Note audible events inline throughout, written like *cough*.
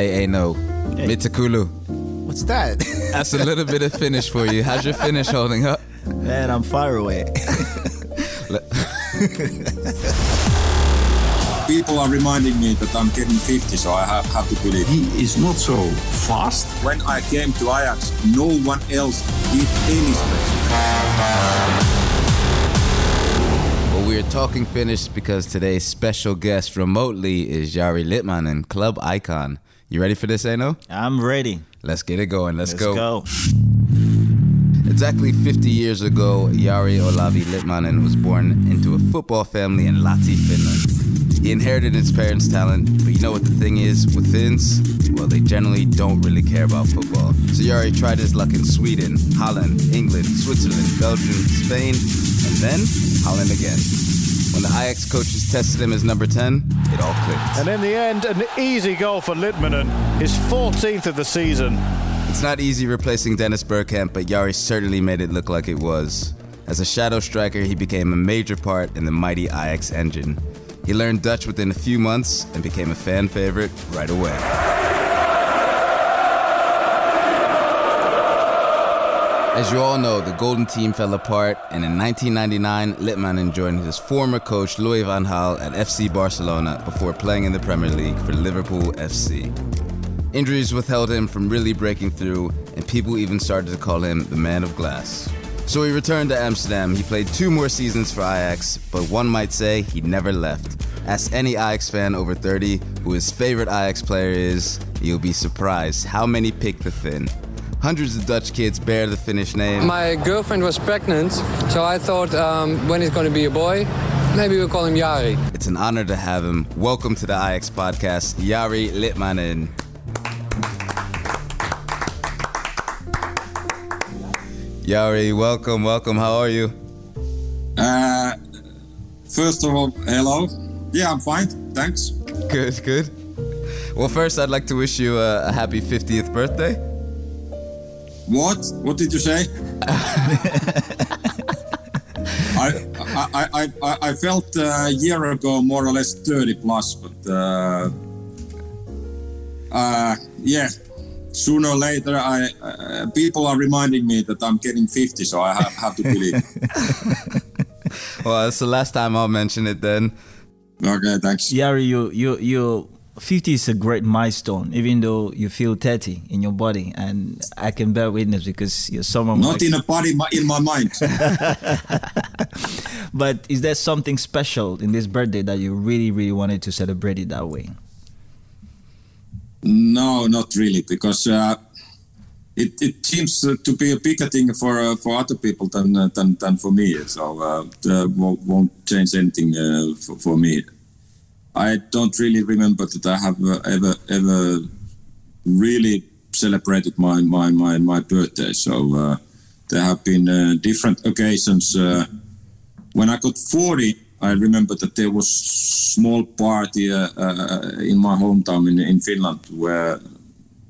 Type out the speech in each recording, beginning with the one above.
Hey, Enoh. Hey. Mitakulu. What's that? That's a little bit of Finnish for you. How's your Finnish holding up? Man, I'm far away. *laughs* People are reminding me that I'm getting 50, so I have, have to believe. He is not so fast. When I came to Ajax, no one else did any special. Well, we're talking Finnish because today's special guest remotely is Jari Litmanen, club icon. You ready for this, Enoh? I'm ready. Let's get it going. Let's, Let's go. Exactly 50 years ago, Jari Olavi Litmanen was born into a football family in Lahti, Finland. He inherited his parents' talent, but you know what the thing is with Finns? Well, they generally don't really care about football. So Jari tried his luck in Sweden, Holland, England, Switzerland, Belgium, Spain, and then Holland again. When the Ajax coaches tested him as number 10, it all clicked. And in the end, an easy goal for Litmanen, his 14th of the season. It's not easy replacing Dennis Bergkamp, but Jari certainly made it look like it was. As a shadow striker, he became a major part in the mighty Ajax engine. He learned Dutch within a few months and became a fan favorite right away. As you all know, the Golden Team fell apart, and in 1999, Litmanen joined his former coach Louis van Gaal at FC Barcelona before playing in the Premier League for Liverpool FC. Injuries withheld him from really breaking through, and people even started to call him the man of glass. So he returned to Amsterdam. He played two more seasons for Ajax, but one might say he never left. Ask any Ajax fan over 30 who his favorite Ajax player is, you'll be surprised how many pick the Finn. Hundreds of Dutch kids bear the Finnish name. My girlfriend was pregnant, so I thought um, when he's going to be a boy, maybe we'll call him Jari. It's an honor to have him. Welcome to the Ajax podcast, Jari Litmanen. Jari, welcome, welcome. How are you? Uh, first of all, hello. Yeah, I'm fine. Thanks. Good, good. Well, first, I'd like to wish you a, a happy 50th birthday. What? What did you say? *laughs* I, I, I, I, I felt uh, a year ago more or less 30 plus, but uh, uh, yeah, sooner or later, I uh, people are reminding me that I'm getting 50, so I have, have to believe. *laughs* well, that's the last time I'll mention it then. Okay, thanks. Jari, you, you, you, 50 is a great milestone, even though you feel 30 in your body. And I can bear witness because you're someone. Not in a body, in my mind. *laughs* but is there something special in this birthday that you really, really wanted to celebrate it that way? No, not really, because uh, it, it seems to be a bigger thing for uh, for other people than uh, than, than for me. So uh, won't, won't change anything uh, for, for, me. I don't really remember that I have uh, ever ever really celebrated my my my, my birthday. So there have been different occasions. when I got forty, I remember that there was small party uh, uh, in my hometown in, in Finland where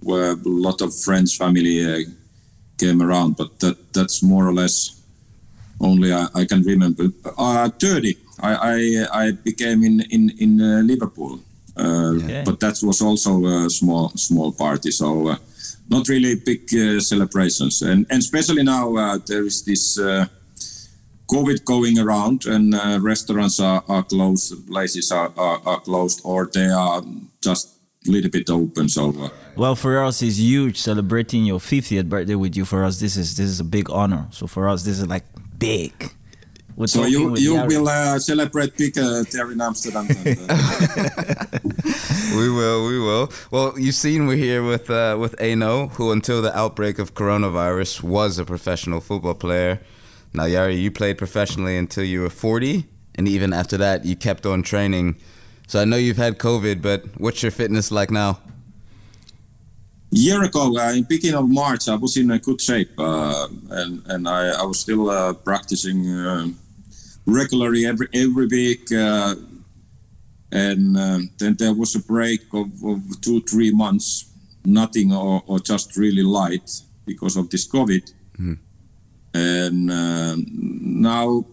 where a lot of friends, family uh, came around, but that that's more or less only I, I can remember. Uh, 30, I, I, I became in in in uh, Liverpool, uh, okay. but that was also a small small party, so not really big celebrations, and and especially now there is this. COVID going around and uh, restaurants are, are, closed, places are, are, are, closed, or they are just a little bit open. So, uh, well, for us, it's huge celebrating your 50th birthday with you. For us, this is this is a big honor. So for us, this is like big. We're so you you Jari. will uh, celebrate bigger there in Amsterdam. *laughs* we will, we will. Well, you've seen we're here with uh, with Enoh, who until the outbreak of coronavirus was a professional football player. Now, Jari, you played professionally until you were 40, and even after that, you kept on training. So I know you've had COVID, but what's your fitness like now? year ago, uh, in beginning of March, I was in a good shape, uh, and and I, I was still uh, practicing uh, regularly every every week. Uh, and um, then there was a break of, of two three months, nothing or, or just really light because of this COVID. Mm and uh, now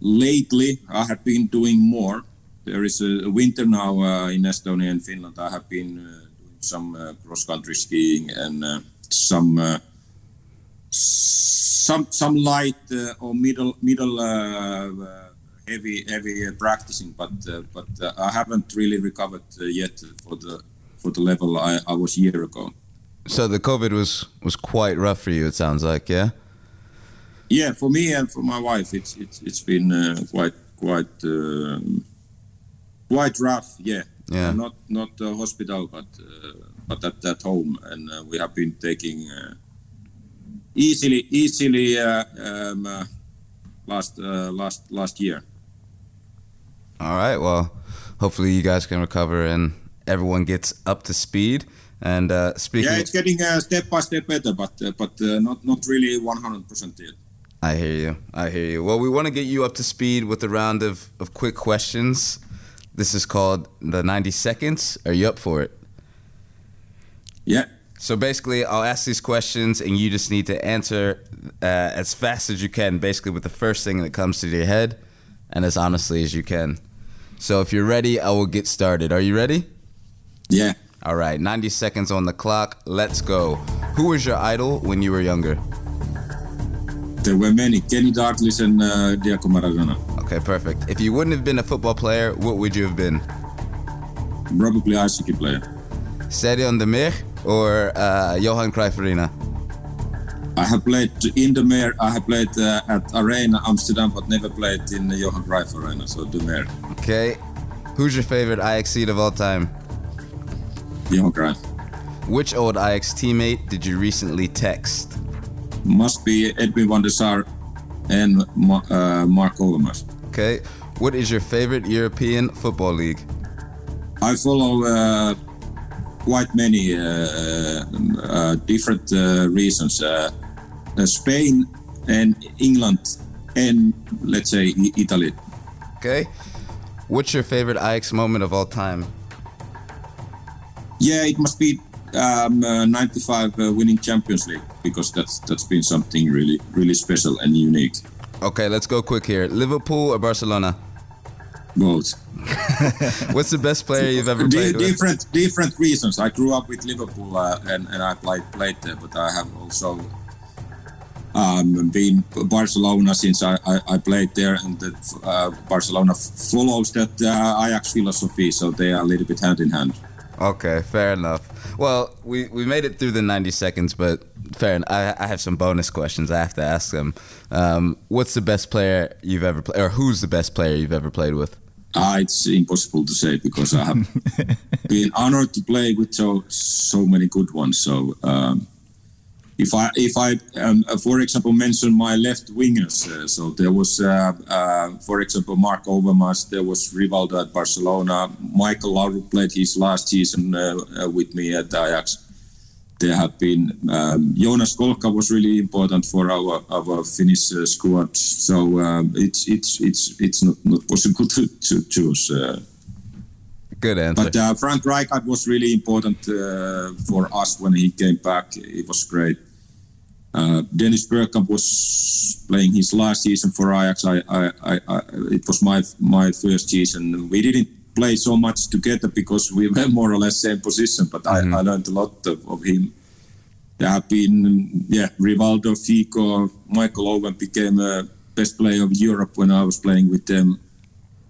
lately I have been doing more. There is a winter now uh, in Estonia and Finland. I have been uh, doing some uh, cross country skiing and uh, some uh, some some light uh, or middle middle uh, uh, heavy heavy uh, practicing, but uh, but uh, I haven't really recovered uh, yet for the for the level I, I was a year ago. So the COVID was was quite rough for you. It sounds like, yeah. Yeah, for me and for my wife, it's it's it's been uh, quite quite um, quite rough. Yeah, Yeah. not not uh, hospital, but uh, but at at home, and uh, we have been taking uh, easily easily uh, um, uh, last uh, last last year. All right. Well, hopefully you guys can recover and everyone gets up to speed. And uh, speaking, Yeah, it's getting uh, step by step better, but uh, but uh, not not really one hundred percent yet. I hear you. I hear you. Well, we want to get you up to speed with a round of, of quick questions. This is called the 90 seconds. Are you up for it? Yeah, So basically, I'll ask these questions, and you just need to answer uh, as fast as you can, basically with the first thing that comes to your head, and as honestly as you can. So if you're ready, I will get started. Are you ready? yeah. All right, 90 seconds on the clock. Let's go. Who was your idol when you were younger? There were many. Kenny Dalglish and uh, Diego Maradona. Okay, perfect. If you wouldn't have been a football player, what would you have been? Probably ice hockey player. Stadion de Meer or uh, Johan Cruyff Arena? I have played in the Meer. I have played uh, at Arena Amsterdam, but never played in the Johan Cruyff Arena. So the Meer, Okay. Who's your favorite Ajacied of all time? Johan Cruyff. Which old Ajax teammate did you recently text? Must be Edwin van der Sar and uh, Mark Overmars. Okay. What is your favorite European football league? I follow uh, quite many uh, uh, different uh, reasons. Uh, uh, Spain and England and let's say Italy. Okay. What's your favorite Ajax moment of all time? Yeah, it must be um, uh, 95 uh, winning Champions League because that's that's been something really really special and unique. Okay, let's go quick here. Liverpool or Barcelona? Both. *laughs* What's the best player you've ever played with? different different reasons. I grew up with Liverpool uh, and, and I played played there, but I have also um, been Barcelona since I, I, I played there, and that, uh, Barcelona f- follows that uh, Ajax philosophy, so they are a little bit hand in hand. Okay, fair enough. Well, we, we made it through the 90 seconds, but fair enough. I, I have some bonus questions I have to ask them. Um, what's the best player you've ever played, or who's the best player you've ever played with? Uh, it's impossible to say because I have *laughs* been honored to play with so so many good ones. So um, if I if I um, uh, for example mention my left wingers, uh, so there was uh, uh, for example Mark Overmars, there was Rivaldo at Barcelona, Michael Laudrup played his last season uh, uh, with me at Ajax. There have been um, Joonas Kolkka was really important for our our Finnish uh, squad. So um, it's it's it's it's not, not possible to, to choose. Uh, Good answer. but uh, Frank Rijkaard was really important uh, for us when he came back. It was great. Uh, Dennis Bergkamp was playing his last season for Ajax. I, I, I, I, it was my my first season. We didn't play so much together because we were more or less same position. But I, I learned a lot of, of him. There have been, yeah, Rivaldo, Figo, Michael Owen became a best player of Europe when I was playing with them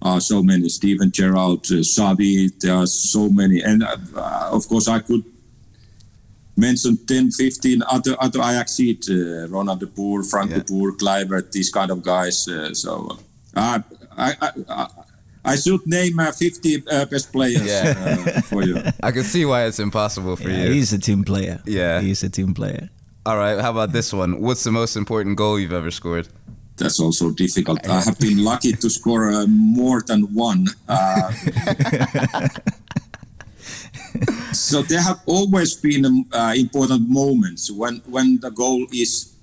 uh, so many. Steven Gerrard, uh, Xavi, there are so many. And uh, of course, I could mention 10, 15 other other Ajax seat, uh, Ronald de Boer, Frank Yeah. de Boer, Kluivert, these kind of guys. Uh, so uh, I, I, I, I should name uh, 50 uh, best players Yeah. uh, for you. *laughs* I can see why it's impossible for Yeah, you. he's a team player. Yeah. he's a team player. All right, how about this one? What's the most important goal you've ever scored? That's also difficult. I have been lucky to score uh, more than one. Uh, *laughs* *laughs* so there have always been um, uh, important moments when when the goal is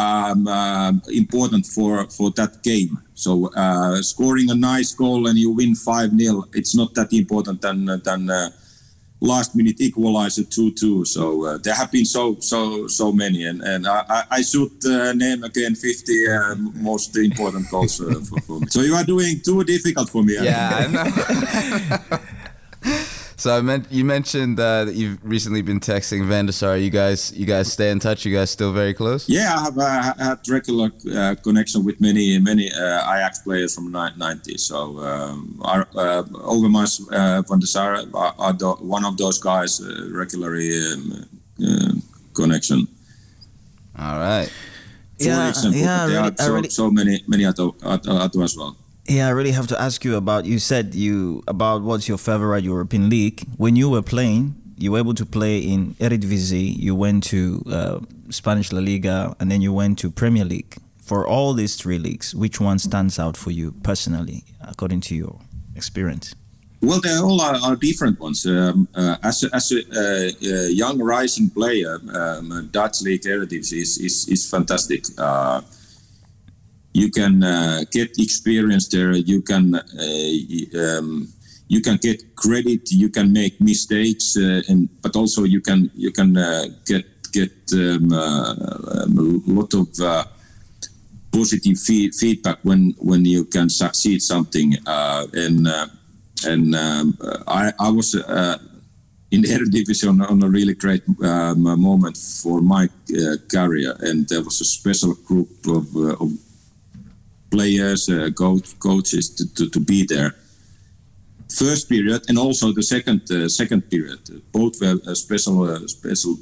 um, uh, important for for that game. So uh, scoring a nice goal and you win five 0 it's not that important than than uh, last minute equalizer two two. So uh, there have been so so so many, and and I, I- should uh, name again fifty uh, most important goals for, for me. So you are doing too difficult for me. Yeah. *laughs* So I meant you mentioned uh, that you've recently been texting Van der Sar. You guys, you guys stay in touch. You guys still very close? Yeah, I have uh, had regular uh, connection with many many uh, Ajax players from the 90s. So um, our, uh, Overmars uh, Van are, are the, one of those guys uh, regularly um, uh, connection. All right. For Yeah, example, yeah, there really- are so, really- so many many other, other, other as well. Yeah, I really have to ask you about. You said you about what's your favorite European league. When you were playing, you were able to play in Eredivisie. You went to uh, Spanish La Liga, and then you went to Premier League. For all these three leagues, which one stands out for you personally, according to your experience? Well, they all are, are different ones. Um, uh, as a, as a uh, uh, young rising player, um, Dutch League Eredivisie is, is, is fantastic. You can uh, get experience there. You can uh, um, you can get credit. You can make mistakes, uh, and but also you can you can uh, get get um, uh, um, a lot of. Positive fee- feedback when when you can succeed something and and um, I, I was in the *laughs* Eredivisie on, on a really great um, moment for my uh, career and there was a special group of, uh, of players uh, coach, coaches to, to, to be there first period and also the second uh, second period both were uh, special special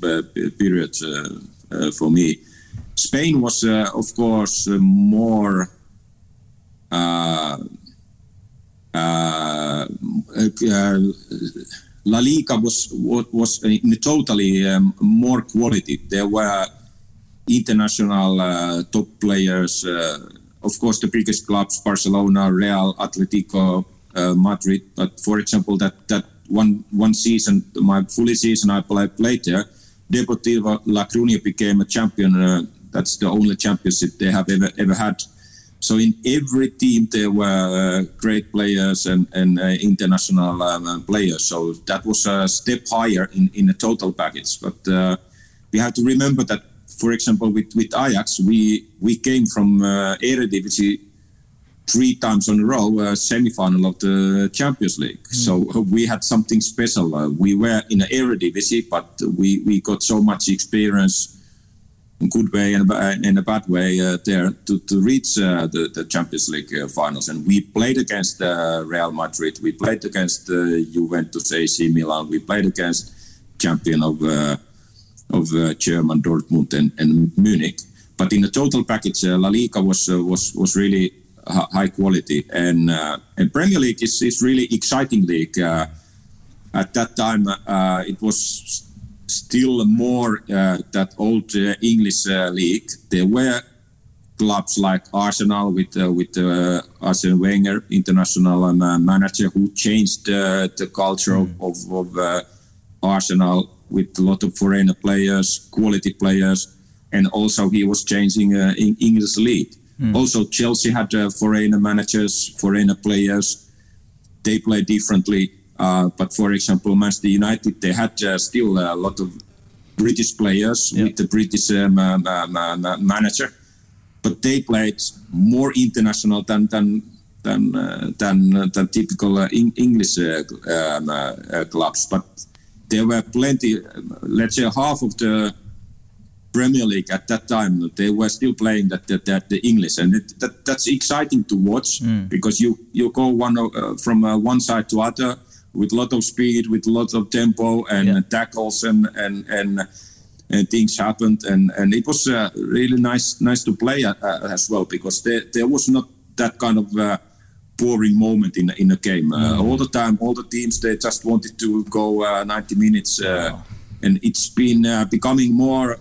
periods for me Spain was, of course, more La Liga was was in totally um, more quality. There were international uh, top players. Uh, of course, the biggest clubs: Barcelona, Real, Atletico, uh, Madrid. But for example, that that one one season, my fully season I play, played there, Deportivo La Coruña became a champion. Uh, that's the only championship they have ever ever had. So in every team there were uh, great players and, and uh, international um, players. So that was a step higher in, in the total package. But uh, we have to remember that, for example, with, with Ajax, we we came from uh, Eredivisie three times in a row, uh, semi-final of the Champions League. So uh, we had something special. Uh, we were in the Eredivisie, but we, we got so much experience in good way and in a bad way uh, there to, to reach uh, the, the Champions League uh, finals. And we played against uh, Real Madrid, we played against uh, Juventus, AC Milan, we played against champion of uh, of uh, German Dortmund and, and Munich. But in the total package, uh, La Liga was uh, was was really high quality, and and Premier League is is really exciting league. At that time, uh, it was still more uh, that old uh, English uh, league. There were clubs like Arsenal with uh, with Arsene Wenger, international manager, who changed uh, the culture of, of, of Arsenal with a lot of foreigner players, quality players, and also he was changing uh, in English league. Also, Chelsea had uh, foreigner managers, foreigner players. They play differently. Uh, but for example, Manchester United, they had uh, still a lot of British players with the British um, manager, but they played more international than than than uh, than, than typical uh, English uh, um, uh, uh, clubs. But there were plenty. Let's say half of the Premier League at that time, they were still playing that that, that the English, and it, that that's exciting to watch because you you go one uh, from uh, one side to other with a lot of speed, with a lot of tempo and Yeah. tackles and and and. And things happened, and, and it was uh, really nice nice to play uh, as well because there, there was not that kind of uh, boring moment in in the game. Uh, All the time, all the teams they just wanted to go uh, 90 minutes, uh, and it's been uh, becoming more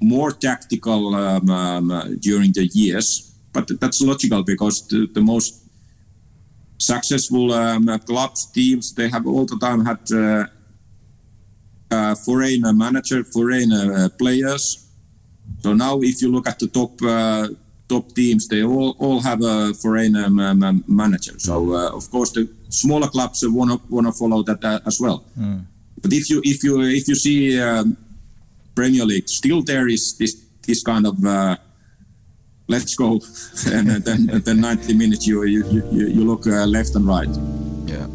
more tactical um, um, during the years. But that's logical because the, the most successful um, clubs, teams, they have all the time had uh, uh, foreign manager, foreign uh, players. So now, if you look at the top uh, top teams, they all all have a foreign um, um, manager. So uh, of course, the smaller clubs want to want to follow that uh, as well. But if you if you if you see um, Premier League, still there is this this kind of uh, let's go, *laughs* and then then 90 minutes you you you, you look uh, left and right. Yeah.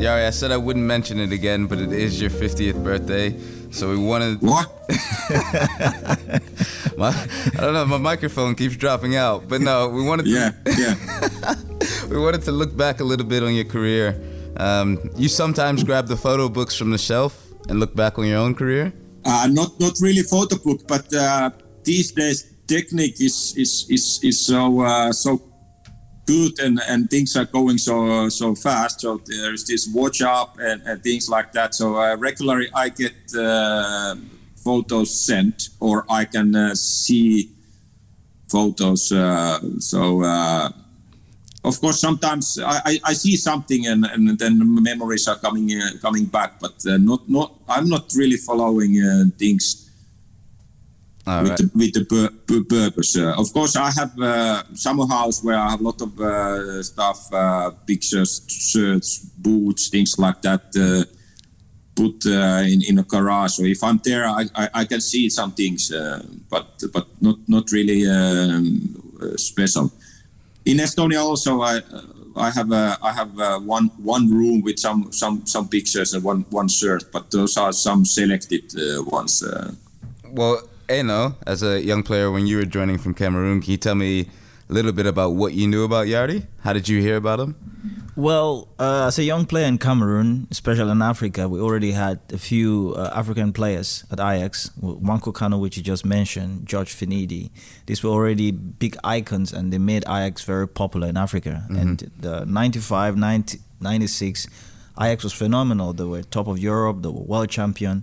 Jari, I said I wouldn't mention it again, but it is your 50th birthday. So we wanted. What? *laughs* my, I don't know. My microphone keeps dropping out, but no, we wanted. To, Yeah, yeah. *laughs* we wanted to look back a little bit on your career. Um, you sometimes grab the photo books from the shelf and look back on your own career. Uh, not not really photo book, but uh, these days technique is is is, is so uh, so good and, and things are going so so fast. So there's this WhatsApp and, and things like that. So uh, regularly I get uh, photos sent, or I can uh, see photos. Uh, so. Uh, of course, sometimes I, I, I see something and, and then memories are coming uh, coming back, but not not I'm not really following things With right. the with the pur- pur- purpose. Uh, of course, I have uh, summer house where I have a lot of uh, stuff, uh, pictures, shirts, boots, things like that. Uh, put uh, in in a garage. So if I'm there, I, I, I can see some things, uh, but but not not really um, special. In Estonia, also, I I have uh, I have uh, one one room with some some some pictures and one one shirt, but those are some selected uh, ones. Well, Enoh, as a young player, when you were joining from Cameroon, can you tell me a little bit about what you knew about Jari? How did you hear about him? Well, uh, as a young player in Cameroon, especially in Africa, we already had a few uh, African players at Ajax. Nwankwo Kanu, which you just mentioned, George Finidi. These were already big icons and they made Ajax very popular in Africa. And the 95, 90, 96, Ajax was phenomenal. They were top of Europe, they were world champion.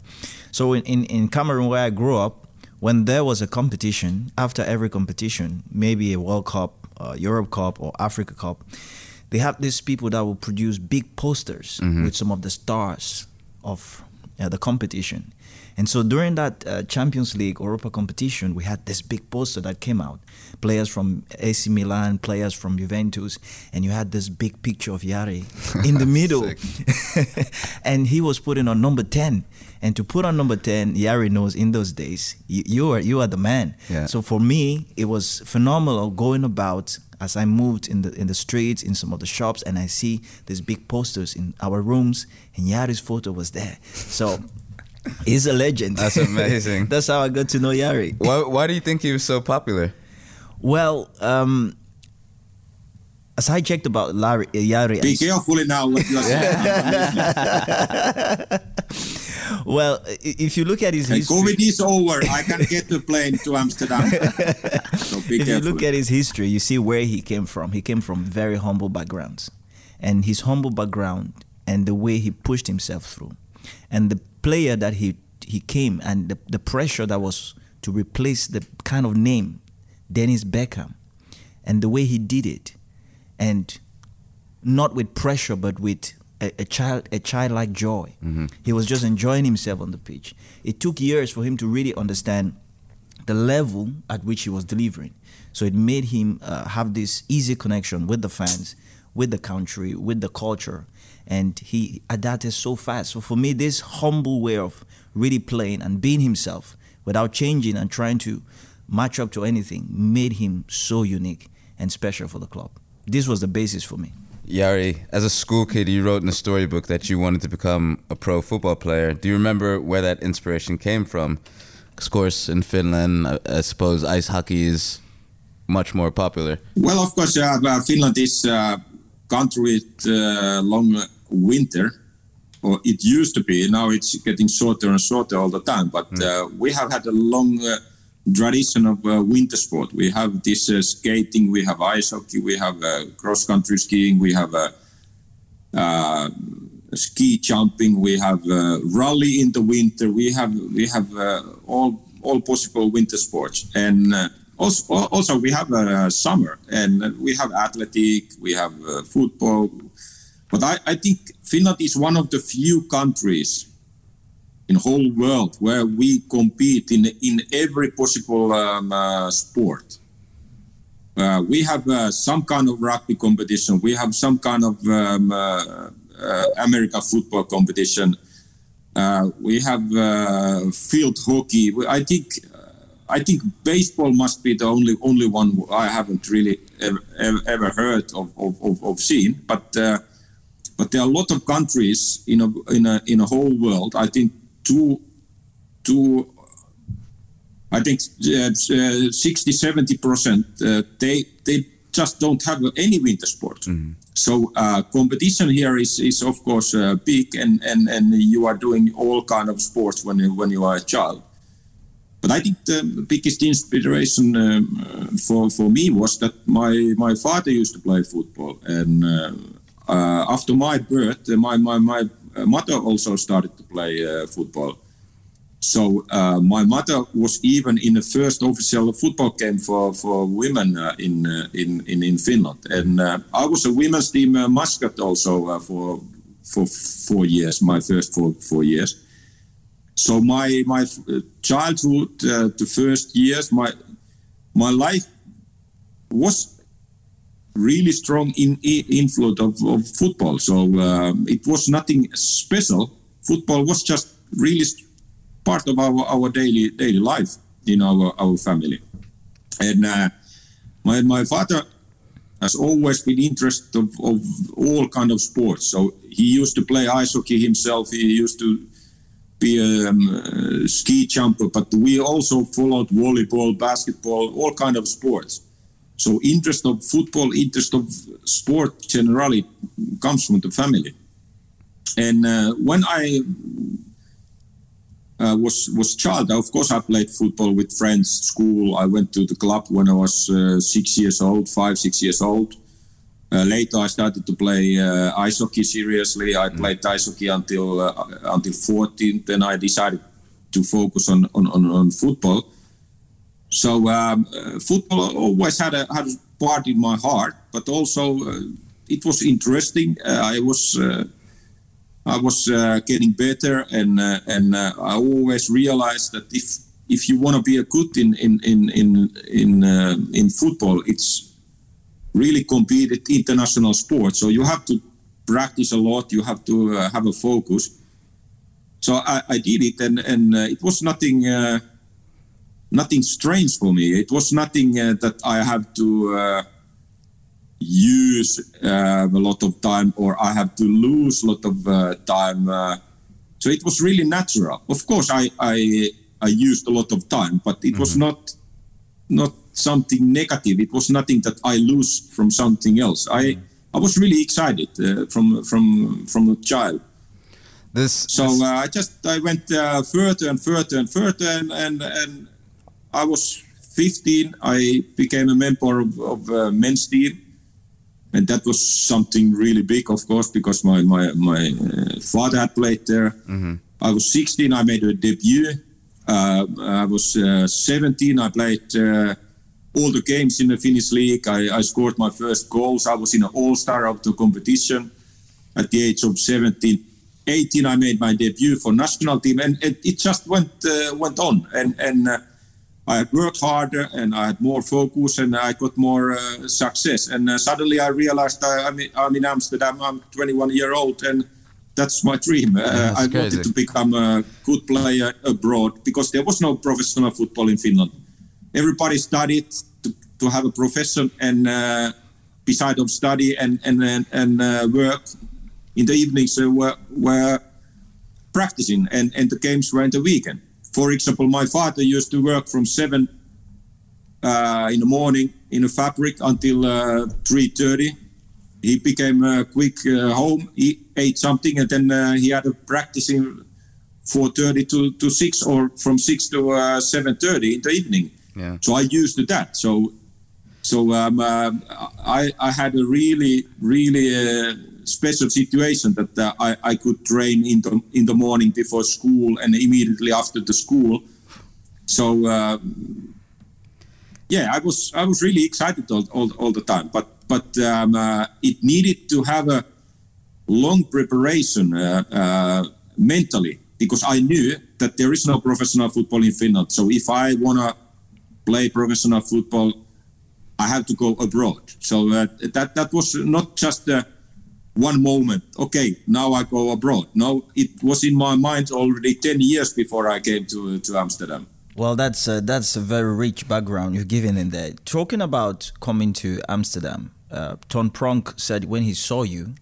So in, in, in Cameroon, where I grew up, when there was a competition, after every competition, maybe a World Cup, uh, Europe Cup, or Africa Cup, they have these people that will produce big posters with some of the stars of uh, the competition. And so during that uh, Champions League Europa competition, we had this big poster that came out. Players from AC Milan, players from Juventus, and you had this big picture of Jari *laughs* in the middle. *laughs* and he was putting on number 10. And to put on number 10, Jari knows in those days, you, you are you are the man. Yeah. So for me, it was phenomenal going about as I moved in the in the streets, in some of the shops, and I see these big posters in our rooms, and Jari's photo was there. So *laughs* he's a legend. That's amazing. *laughs* That's how I got to know Jari. Why, why do you think he was so popular? Well, um, as I checked about Larry, uh, Jari, be and- careful now what you are *laughs* saying. Well, if you look at his history, COVID is over. I can get the plane to Amsterdam. so be if you look at his history, you see where he came from. He came from very humble backgrounds, and his humble background and the way he pushed himself through, and the player that he he came and the, the pressure that was to replace the kind of name Dennis Bergkamp, and the way he did it, and not with pressure but with a, a child a childlike joy. He was just enjoying himself on the pitch. It took years for him to really understand the level at which he was delivering. So it made him uh, have this easy connection with the fans, with the country, with the culture, and he adapted so fast. So for me, this humble way of really playing and being himself without changing and trying to match up to anything made him so unique and special for the club. This was the basis for me. Jari, as a school kid, you wrote in a storybook that you wanted to become a pro football player. Do you remember where that inspiration came from? 'Cause Of course, in Finland, I, I suppose ice hockey is much more popular. Well, of course, uh, uh, Finland is a country with uh, long winter, or it used to be. Now it's getting shorter and shorter all the time. But uh, we have had a long uh, tradition of uh, winter sport. We have this uh, skating, we have ice hockey, we have uh, cross country skiing, we have uh, uh, ski jumping, we have uh, rally in the winter, we have we have all all possible winter sports, and also also we have summer, and we have athletic, we have football. But I, I think Finland is one of the few countries in whole world where we compete in in every possible um, uh, sport. Uh, we have uh, some kind of rugby competition. We have some kind of um, uh, uh, American football competition. Uh, we have field hockey. I think I think baseball must be the only only one I haven't really ever, ever, heard of, of, of, of seen. But but there are a lot of countries in a in a in a whole world. I think two two. I think uh, uh, 60 70 percent uh, they they just don't have any winter sport. Mm-hmm. So uh, competition here is, is of course uh, big, and, and, and you are doing all kind of sports when you, when you are a child. But I think the biggest inspiration um, for for me was that my my father used to play football, and uh, uh after my birth, my my my mother also started to play uh, football. So uh, my mother was even in the first official football game for, for women uh, in, uh, in, in in Finland, and uh, I was a women's team uh, mascot also uh, for for four years, my first four four years. So my my childhood, the first years, my my life was really strong in, in influence of, of football. So it was nothing special. Football was just really part of our, our daily daily life in our our family. And uh, my my father has always been interested of, of all kind of sports. So he used to play ice hockey himself. He used to be a, um, a ski jumper, but we also followed volleyball, basketball, all kind of sports. So interest of football, interest of sport generally comes from the family. And uh, when I uh, was was child. Of course, I played football with friends, school. I went to the club when I was uh, six years old, five six years old. Uh, later, I started to play uh, ice hockey seriously. I mm. played ice hockey until uh, until 14. Then I decided to focus on on, on, on football. So um, uh, football always had a had a part in my heart, but also it was interesting. I was I was uh, getting better, and uh, and uh, I always realized that if if you want to be a good in in in in in, uh, in football, it's really competed international sport. So you have to practice a lot. You have to uh, have a focus. So I, I did it, and and uh, it was nothing nothing strange for me. It was nothing that I have to use uh, a lot of time or I have to lose a lot of uh, time. Uh, so it was really natural. Of course, I, I, I used a lot of time, but it mm-hmm. was not not something negative. It was nothing that I lose from something else. I mm-hmm. I was really excited uh, from from from a child. This so this... Uh, I just I went uh, further and further and further and and, and I was 15. I became a member of, of men's team and that was something really big, of course, because my my my uh, father had played there. Mm-hmm. I was 16. I made a debut. Uh, I was uh, 17. I played uh, all the games in the Finnish league. I, I, scored my first goals. I was in an all-star of the competition at the age of 17. 18, I made my debut for national team, and it, it just went uh, went on. And and uh, I had worked harder and I had more focus and I got more uh, success. And uh, suddenly I realized I, am in, I'm in Amsterdam. I'm 21 year old and that's my dream. Uh, yeah, I crazy. wanted to become a good player abroad because there was no professional football in Finland. Everybody studied to, to have a profession and uh, beside of study and and and, and uh, work in the evenings uh, were, were practicing and, and the games were in the weekend for example, my father used to work from seven uh, in the morning in a fabric until uh, three thirty. He became uh, quick uh, home. He ate something, and then uh, he had a practicing four thirty to, to six, or from six to uh, seven thirty in the evening. Yeah. So I used to that. So so um, I I had a really really special situation that uh, I, I could train in the in the morning before school and immediately after the school. So uh, yeah, I was I was really excited all, all, all the time. But but um, uh, it needed to have a long preparation uh, uh, mentally because I knew that there is no professional football in Finland. So if I wanna play professional football, I have to go abroad. So uh, that that was not just a one moment, okay, now I go abroad. No, it was in my mind already 10 years before I came to, to Amsterdam. Well, that's a, that's a very rich background you're giving in there. Talking about coming to Amsterdam, uh, Ton Pronk said when he saw you,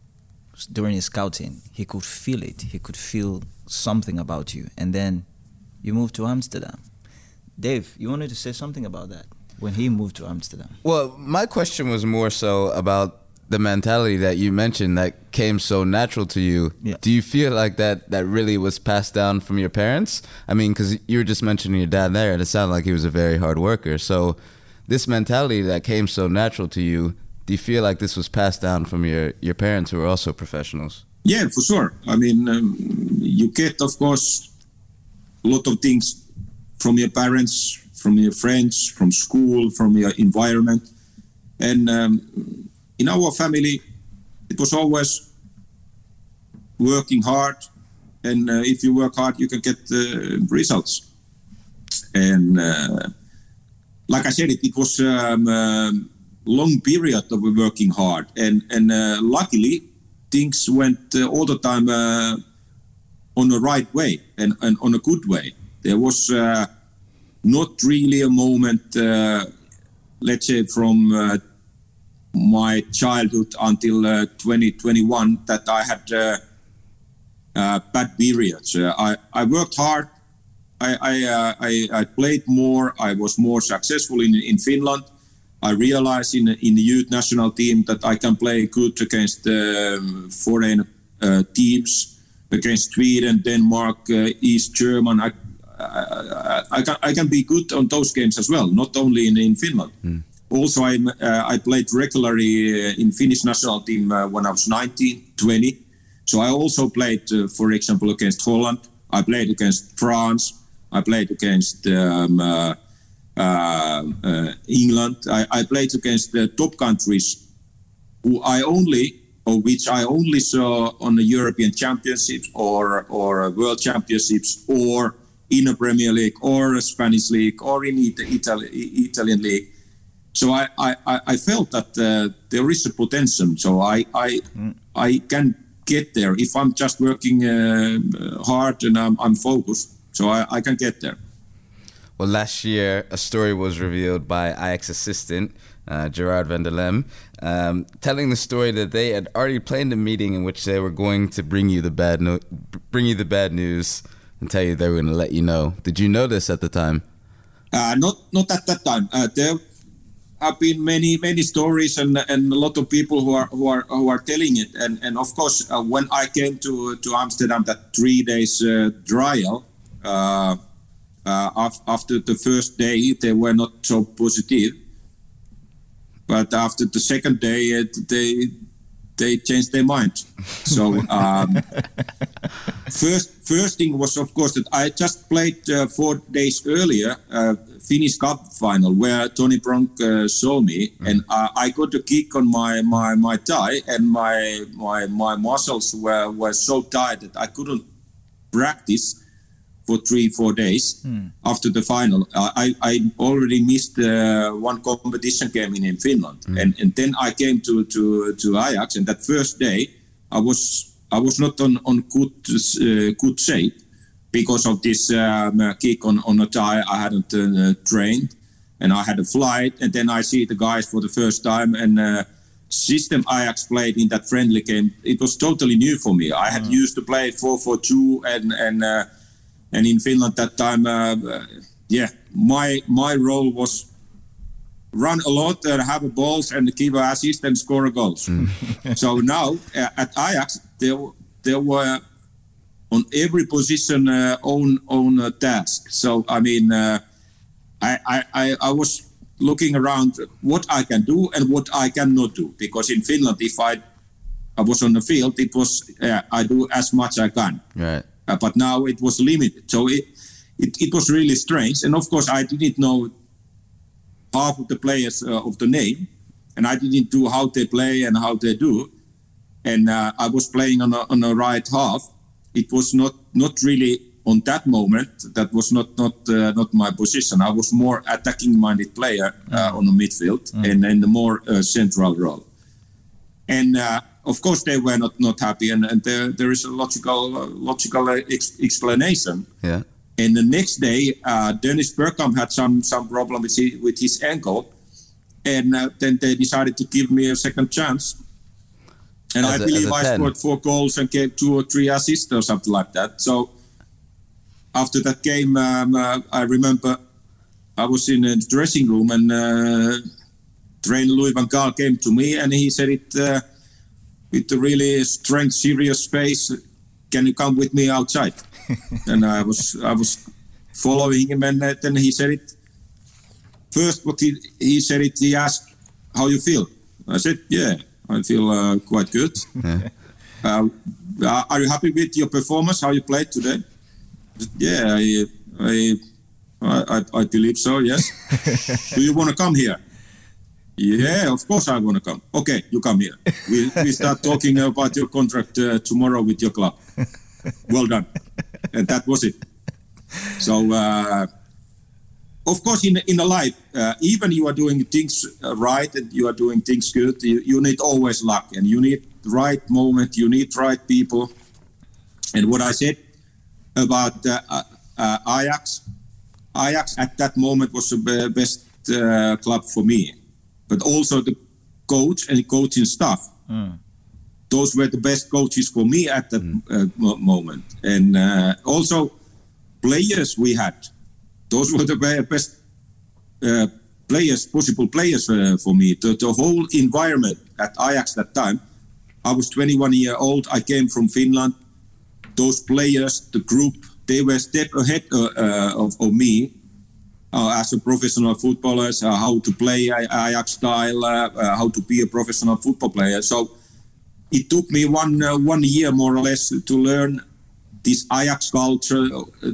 during his scouting, he could feel it. He could feel something about you, and then you moved to Amsterdam. Dave, you wanted to say something about that when he moved to Amsterdam. Well, my question was more so about the mentality that you mentioned that came so natural to you. Yeah. Do you feel like that that really was passed down from your parents? I mean, because you were just mentioning your dad there, and it sounded like he was a very hard worker. So, this mentality that came so natural to you, do you feel like this was passed down from your your parents who were also professionals? Yeah, for sure. I mean, um, you get, of course, a lot of things from your parents, from your friends, from school, from your environment. And um, in our family, it was always working hard. And uh, if you work hard, you can get uh, results. And uh, like I said, it, it was um, a long period of working hard. And, and uh, luckily, things went uh, all the time on the right way and, and on a good way. There was not really a moment, let's say, from my childhood until uh, 2021 that I had uh, uh, bad periods. Uh, I, I worked hard. I, I, uh, I, I played more. I was more successful in, in Finland. I realized in, in the youth national team that I can play good against um, foreign teams, against Sweden, Denmark, East German. I, I, I, can, I can be good on those games as well, not only in, in Finland. Also, I, uh, I played regularly uh, in Finnish national team uh, when I was 19, 20. So I also played, for example, against Holland. I played against France. I played against um, England. I, I played against the top countries who I only, or which I only saw on the European Championships or or World Championships or in a Premier League or a Spanish league or in Italy, Italian league. So I, I, I- felt that uh, there is a potential. So I, I, I can get there if I'm just working uh, hard and I'm, I'm focused. So I, I can get there. Well, last year, a story was revealed by Ajax assistant uh, Gerard van der Lem, um, telling the story that they had already planned a meeting in which they were going to bring you the bad no- bring you the bad news and tell you they were going to let you know. Did you know this at the time? Uh, not not at that time. Uh, there have been many many stories and and a lot of people who are who are who are telling it. And and of course, uh, when I came to to Amsterdam, that three days uh, trial. Uh, uh, af- after the first day, they were not so positive. But after the second day, uh, they they changed their mind. So *laughs* um, first first thing was of course that I just played uh, four days earlier uh, Finnish Cup final where Ton Pronk uh, saw me and uh, I got a kick on my my my thigh and my my my muscles were were so tight that I couldn't practice for three four days after the final. I I already missed uh, one competition game in, in Finland and and then I came to to to Ajax and that first day I was I was not on on good uh, good shape because of this um, uh, kick on on a tie. I hadn't uh, trained, and I had a flight, and then I see the guys for the first time, and uh, system Ajax played in that friendly game. It was totally new for me. I had used to play four four two, and and uh, and in Finland at that time, uh, uh, yeah, my my role was run a lot and have balls and give an assist and score a goals. *laughs* so now uh, at Ajax, there there were on every position uh, own own uh, task. So I mean, uh, I, I I I was looking around what I can do and what I cannot do because in Finland, if I I was on the field, it was uh, I do as much I can. Right. Uh, but now it was limited. So it, it, it was really strange. And of course, I didn't know half of the players uh, of the name, and I didn't do how they play and how they do. And uh, I was playing on a, on a right half. It was not not really on that moment. That was not not uh, not my position. I was more attacking minded player uh, on the midfield and in the more uh, central role. And uh, of course, they were not not happy. And, and there there is a logical uh, logical ex- explanation. Yeah. And the next day, uh, Dennis Bergkamp had some some problem with his, with his ankle, and uh, then they decided to give me a second chance. and As I a- believe I 10. scored four goals and gave two or three assists or something like that. So after that game, um, uh, I remember I was in the dressing room and uh, trainer Louis van Gaal came to me and he said it uh, with a really strange, serious face. Can you come with me outside? *laughs* and I was I was following him, and uh, then he said it. First, what he he said it. He asked, "How you feel?" I said, "Yeah, I feel uh, quite good." Uh, are you happy with your performance? How you played today? Yeah, I, I, I, I believe so. Yes. *laughs* Do you want to come here? Yeah, of course I want to come. Okay, you come here. We, we start talking about your contract uh, tomorrow with your club. Well done. And that was it. So, uh, of course, in in a life, uh, even you are doing things uh, right and you are doing things good, you, you need always luck and you need the right moment, you need right people. And what I said about uh, uh, Ajax, Ajax at that moment was the best club for me, but also the coach and coaching staff. Those were the best coaches for me at that uh, moment, and uh, also players we had. Those *laughs* were the best uh, players, possible players uh, for me. The, the whole environment at Ajax that time. I was 21 year old. I came from Finland. Those players, the group, they were step ahead uh, uh, of, of me as a professional footballer, uh, how to play Ajax style, uh, uh, how to be a professional football player. So it took me one uh, one year more or less to learn this Ajax culture, uh,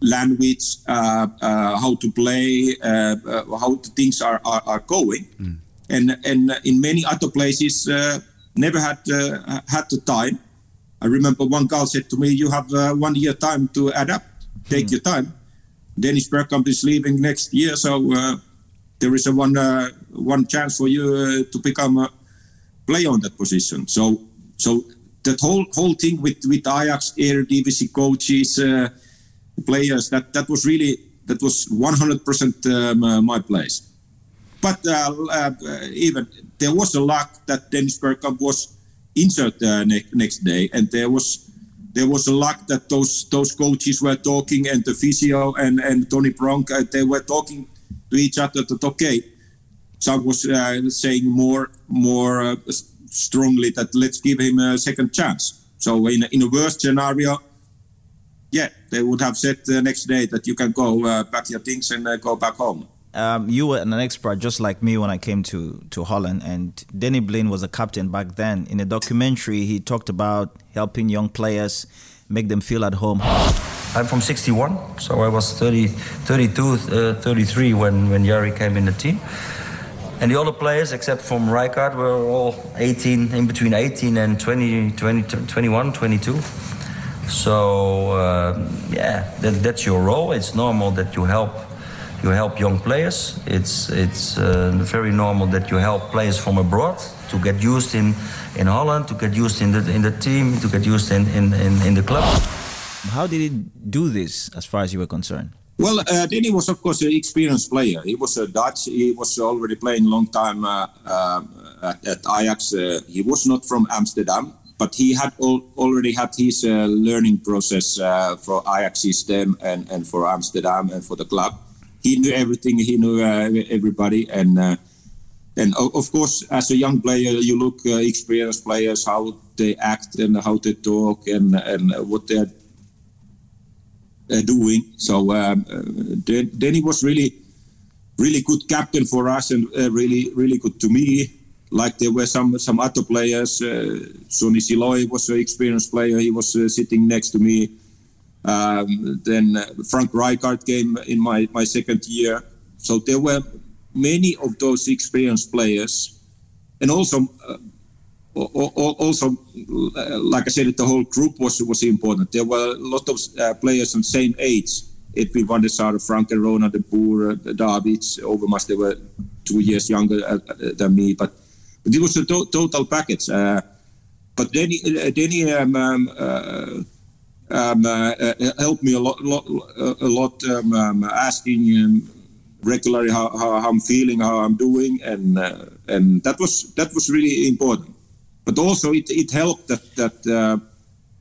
language, uh, uh, how to play, uh, uh, how things are are, are going, and and in many other places uh, never had uh, had the time. I remember one guy said to me, "You have uh, one year time to adapt. Take your time." Dennis Bergkamp is leaving next year, so uh, there is a one uh, one chance for you uh, to become a player on that position. So so that whole whole thing with with Ajax, Eredivisie coaches, uh, players that that was really that was 100 percent um, uh, my place. But uh, even there was a luck that Dennis Bergkamp was injured ne- next day, and there was there was a luck that those those coaches were talking, and the physio and and Ton Pronk uh, they were talking to each other that okay, some was uh, saying more more uh, strongly that let's give him a second chance. So in a, in a worst scenario, yeah, they would have said the next day that you can go uh, pack your things and uh, go back home. Um, you were an expert just like me when I came to, to Holland, and Danny Blind was a captain back then. In a documentary, he talked about helping young players make them feel at home. I'm from 61, so I was 30, 32, uh, 33 when, when Jari came in the team. And the other players, except from Rijkaard, were all 18, in between 18 and 20, 20 21, 22. So, uh, yeah, that, that's your role. It's normal that you help you help young players. It's it's uh, very normal that you help players from abroad to get used in, in Holland, to get used in the in the team, to get used in, in, in, in the club. How did he do this, as far as you were concerned? Well, uh, Denny was of course an experienced player. He was a Dutch. He was already playing a long time uh, uh, at, at Ajax. Uh, he was not from Amsterdam, but he had al- already had his uh, learning process uh, for Ajax system and, and for Amsterdam and for the club. He knew everything. He knew uh, everybody, and uh, and of course, as a young player, you look uh, experienced players how they act and how they talk and and what they're doing. So um, then he was really, really good captain for us and uh, really, really good to me. Like there were some some other players. Uh, Sonny Silooy was an experienced player. He was uh, sitting next to me. Um, then uh, Frank Rijkaard came in my, my second year. So there were many of those experienced players. And also, uh, al- al- also, uh, like I said, the whole group was was important. There were a lot of uh, players on same age. Edwin van der Sar, Frank and Ronald de Boer, uh, Davids, Overmars, they were two years younger than me. But, but it was a to- total package. But then, uh, Danny um, um, uh, uh, uh, helped me a lot, lot a lot um, um, asking regularly how, how I'm feeling, how I'm doing, and and that was that was really important. but also it, it helped that that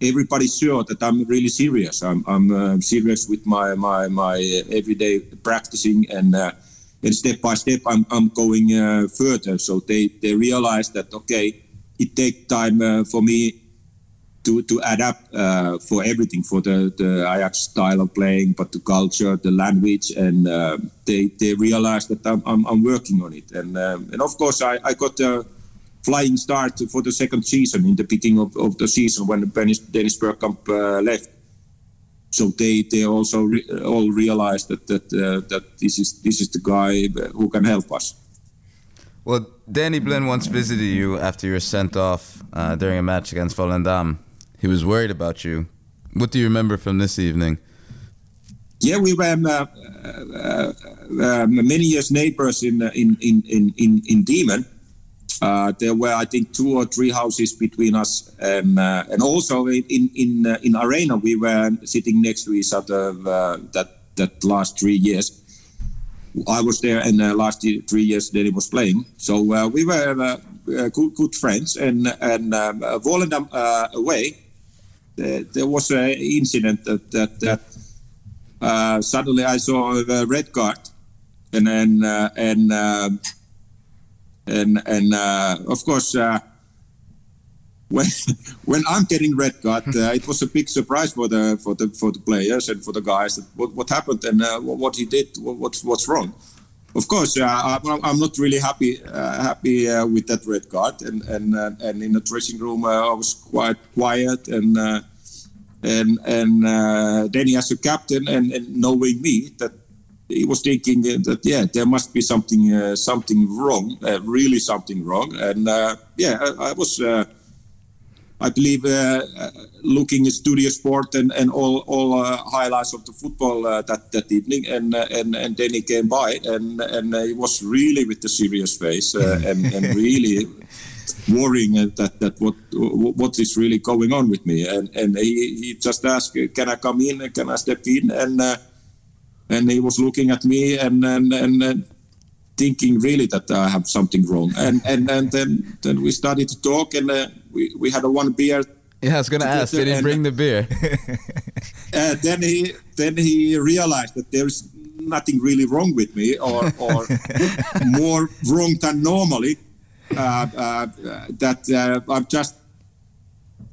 everybody's sure that I'm really serious. I'm, I'm uh, serious with my my my everyday practicing and. Uh, and step by step, I'm, I'm going uh, further. So they, they realize that okay, it takes time for me to to adapt uh, for everything for the the Ajax style of playing, but the culture, the language, and uh, they they realize that I'm, I'm, I'm working on it, and um, and of course I, I got a flying start for the second season in the beginning of, of the season when Dennis, Dennis Bergkamp uh, left. So they they also re, all realized that that uh, that this is this is the guy who can help us. Well, Danny Blind once visited you after you were sent off uh, during a match against Volendam. He was worried about you. What do you remember from this evening? Yeah, we were um, uh, uh, uh, many years neighbors in in in in in Diemen. Uh, there were, I think, two or three houses between us, and uh, and also in in in Arena we were sitting next to each other that that last three years. I was there, and uh, last year, three years he was playing. So uh, we were uh, good, good friends. And and um, Volendam away, there was an incident that that, that uh, suddenly I saw a red card, and then uh, and uh, and and uh, of course uh, *laughs* when when I'm getting red card, *laughs* uh, it was a big surprise for the for the for the players and for the guys what, what happened and what he did, what, what's what's wrong. Of course, I'm, I'm not really happy happy with that red card, and and and in the dressing room I was quite quiet and and and uh, Danny as a captain and, and, knowing me that he was thinking that yeah there must be something uh, something wrong uh, really something wrong. And uh, yeah I, I was uh, I believe uh, looking at studio sport and, and all all highlights of the football that that evening and and and Danny came by and and he was really with the serious face *laughs* and and really worrying that that what what is really going on with me. And and he, he just asked can I come in? Can I step in? And uh, and he was looking at me and and, and, and thinking really that I have something wrong. And and, and then then we started to talk and uh, we, we had a one beer yeah, I was gonna ask. Did he bring the beer? *laughs* uh, then he then he realized that there's nothing really wrong with me, or or *laughs* more wrong than normally. Uh, uh, that uh, I'm just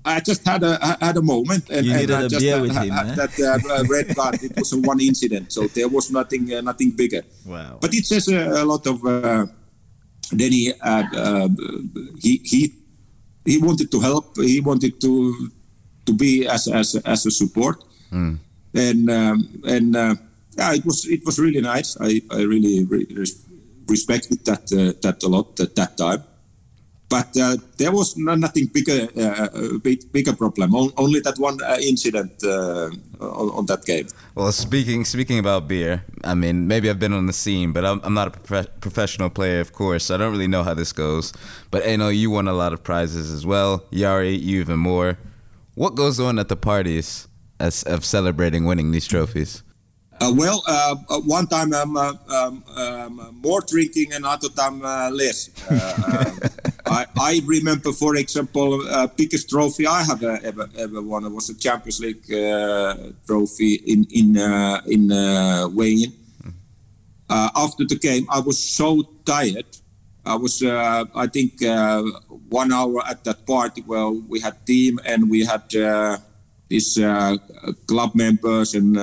I just had a had a moment, and, and I just had, him, had, eh? that uh, red card. it was a one incident, so there was nothing uh, nothing bigger. Wow! But it says a, a lot of. Uh, then he he he wanted to help. He wanted to to be as as as a support, mm. and um, and yeah, it was it was really nice. I I really. really respected that uh, that a lot at that time. But uh, there was no, nothing bigger, uh, big, bigger problem. only that one uh, incident uh, on, on, that game. Well, speaking speaking about beer, I mean, maybe I've been on the scene, but I'm, I'm not a prof- professional player, of course. So I don't really know how this goes. But I know you won a lot of prizes as well. Jari, you even more. What goes on at the parties as, of celebrating winning these trophies? Uh, well, uh, uh, one time um, uh, um, um, more drinking, and other time uh, less. Uh, *laughs* I, I, remember, for example, biggest trophy I have ever ever won was a Champions League trophy in in in Wayne. after the game, I was so tired. I was, I think, one hour at that party where we had team and we had these club members and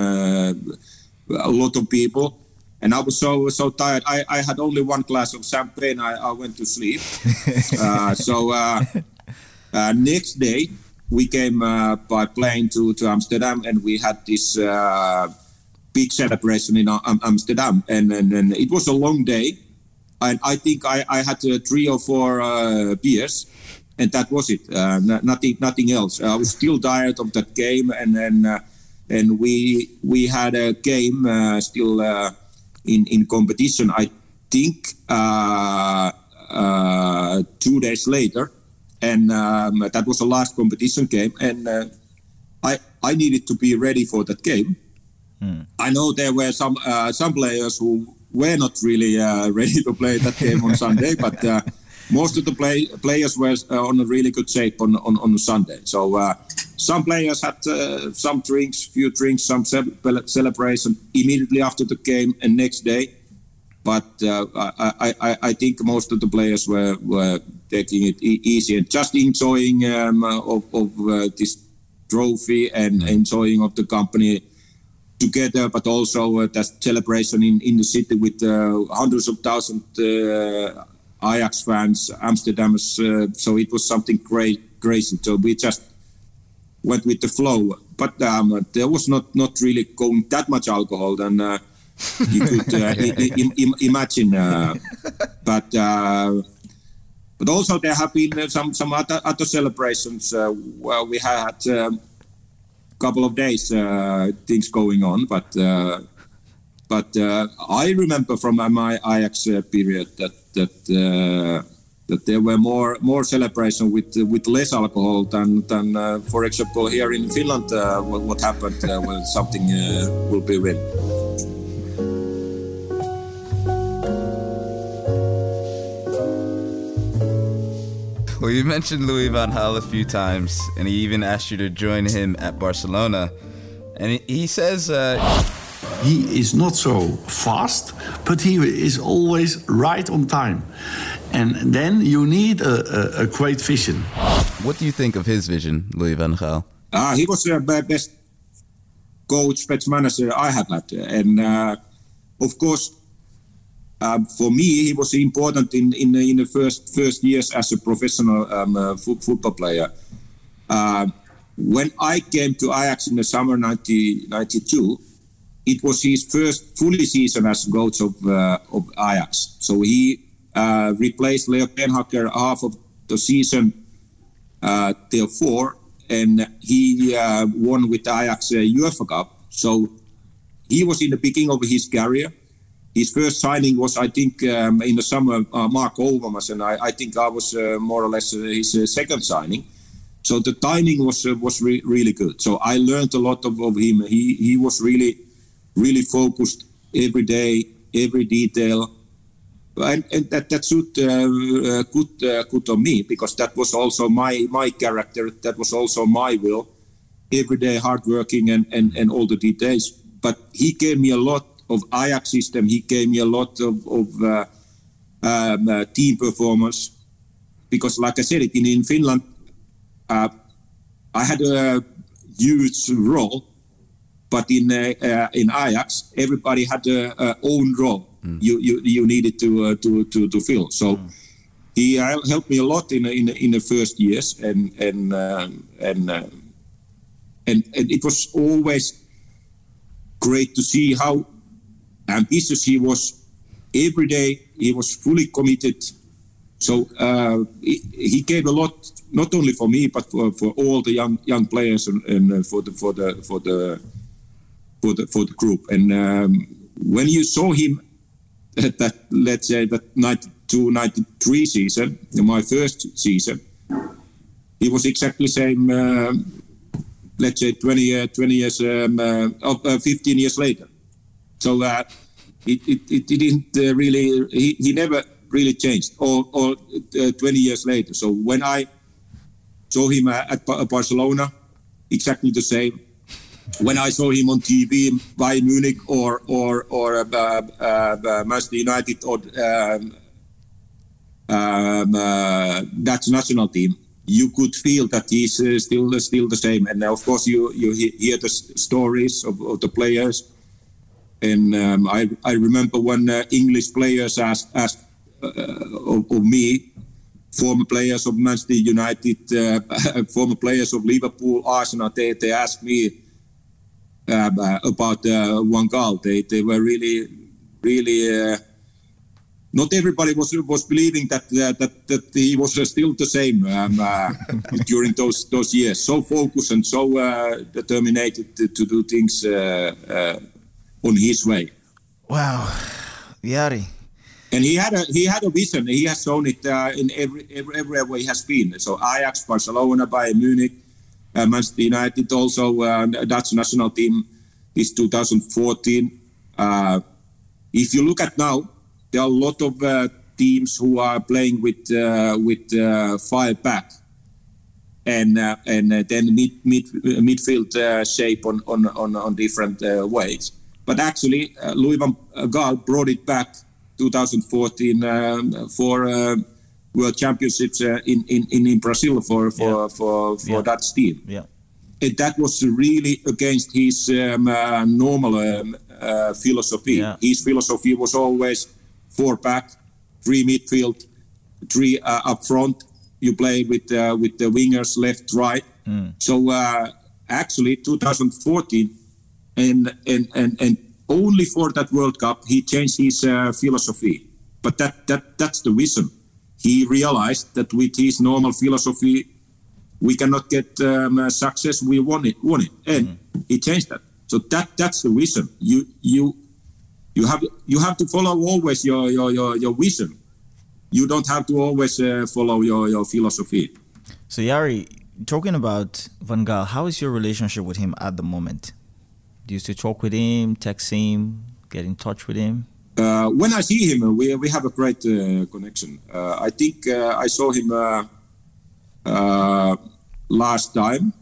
a lot of people. And I was so so tired. I, I had only one glass of champagne. I, I went to sleep. *laughs* uh, so uh, uh, next day we came uh, by plane to, to Amsterdam, and we had this uh, big celebration in Amsterdam. And, and, and it was a long day. And I think I, I had uh, three or four uh, beers and that was it. Uh, nothing, nothing else. I was still tired of that game, and then uh, and we we had a game uh, still uh, in in competition. I think uh, uh two days later, and um, that was the last competition game. And uh, I I needed to be ready for that game. Hmm. I know there were some uh, some players who were not really *laughs* ready to play that game on Sunday, but most of the play, players were uh, on a really good shape on on, on Sunday. So uh, some players had uh, some drinks, few drinks, some ce- celebration immediately after the game and next day. But uh, I, I, I think most of the players were, were taking it e- easy and just enjoying um, of, of uh, this trophy and enjoying of the company together, but also uh, that celebration in, in the city with uh, hundreds of thousands uh, Ajax fans, Amsterdamers. Uh, so it was something great, crazy. So we just went with the flow. But um, there was not, not really going that much alcohol, than uh, you *laughs* could uh, I- I- imagine. Uh, but uh, but also there have been some some other other celebrations uh, where we had a um, couple of days uh, things going on. But uh, but I remember from my Ajax period that that that there were more more celebration with with less alcohol than than uh, for example here in Finland uh, what, what, happened uh, when *laughs* something will be win. Well, you mentioned Louis van Gaal a few times, and he even asked you to join him at Barcelona. And he says he is not so fast, but he is always right on time. And then you need a, a, a great vision. What do you think of his vision, Louis van Gaal? Uh, he was the best coach, best manager I have had. And uh, of course, um, for me, he was important in, in, in the first first years as a professional um, uh, football player. Uh, when I came to Ajax in the summer 1992, it was his first fully season as coach of, uh, of Ajax. So he uh, replaced Leo Beenhakker half of the season uh, till four, and he uh, won with Ajax uh, UEFA Cup. So he was in the beginning of his career. His first signing was, I think, um, in the summer, uh, Mark Overmars, and I, I, think I was uh, more or less his second signing. So the timing was was re- really good. So I learned a lot of, of him. He he was really really focused every day, every detail and, and that that suit uh, good uh, good on me because that was also my my character. That was also my will. Every day, hardworking and, and and all the details. But he gave me a lot of Ajax system. He gave me a lot of, of uh, um, uh, team performance because, like I said, in in Finland, uh, I had a huge role, but in uh, in Ajax, everybody had their own role mm. you, you you needed to uh, to to to fill. So mm. he helped me a lot in in in the first years, and and um, and, uh, and and it was always great to see how ambitious he was. Every day he was fully committed. So uh, he, he, gave a lot, not only for me, but for, for all the young young players and, and uh, for the for the for the for the for the group. And um, when you saw him that let's say that 92 93 season my first season he was exactly same uh, let's say 20 uh, 20 years um, uh, uh 15 years later. So uh, it, it, it, didn't uh, really he, he never really changed or, or 20 years later. So when i saw him at barcelona exactly the same when I saw him on TV Bayern Munich or or or uh, uh, uh, Manchester United or um, um, uh, Dutch national team, you could feel that he's uh, still still the same. And of course, you you hear the stories of, of the players. And um, I I remember when uh, English players asked asked of, of, me. Former players of Manchester United, *laughs* former players of Liverpool, Arsenal, they, they asked me uh, about uh, Van Gaal. They they were really really. Uh, not everybody was was believing that uh, that that he was uh, still the same um, uh, *laughs* during those those years. So focused and so determined to, to, do things on his way. Wow, Jari. And he had a he had a vision. He has shown it in every, every everywhere he has been. So Ajax, Barcelona, Bayern Munich, uh, Manchester United also uh, Dutch national team is 2014. Uh, if you look at now, there are a lot of teams who are playing with uh, with uh, five back and uh, and uh, then mid, mid midfield uh, shape on on on, on different uh, ways. But actually, uh, Louis van Gaal brought it back 2014 um, for uh, World Championships uh, in, in in Brazil for for Yeah. for for Yeah. that team. Yeah. And that was really against his um, uh, normal um, uh, philosophy. Yeah. His philosophy was always four back, three midfield, three uh, up front. You play with uh, with the wingers left, right. So uh, actually, 2014, and and and and only for that World Cup, he changed his uh, philosophy. But that that that's the reason. He realized that with his normal philosophy, we cannot get um, uh, success. We won it, won it, and he changed that. So that that's the reason. You you you have you have to follow always your your your, your vision. You don't have to always uh, follow your your philosophy. So Jari, talking about Van Gaal, how is your relationship with him at the moment? Do you still talk with him, text him, get in touch with him? Uh, when I see him, uh, we we have a great uh, connection. Uh, I think uh, I saw him uh, uh, last time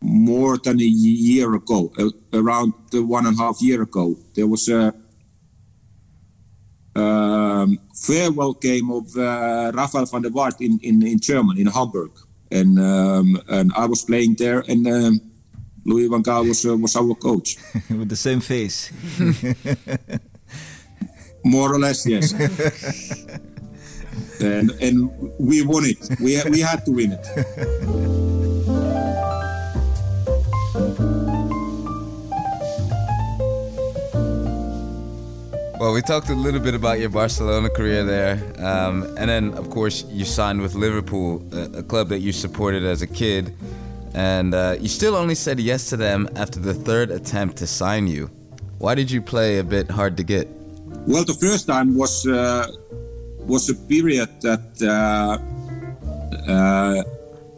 more than a year ago, uh, around uh, one and a half year ago. There was a um, farewell game of uh, Rafael van der Vaart in, in, in Germany, in Hamburg, and um, and I was playing there, and um, Louis van Gaal was uh, was our coach. *laughs* with the same face. *laughs* More or less, yes. *laughs* and and we won it. We we had to win it. Well, we talked a little bit about your Barcelona career there, um, and then of course you signed with Liverpool, a, a club that you supported as a kid, and uh, you still only said yes to them after the third attempt to sign you. Why did you play a bit hard to get? Well, the first time was uh, was a period that uh, uh,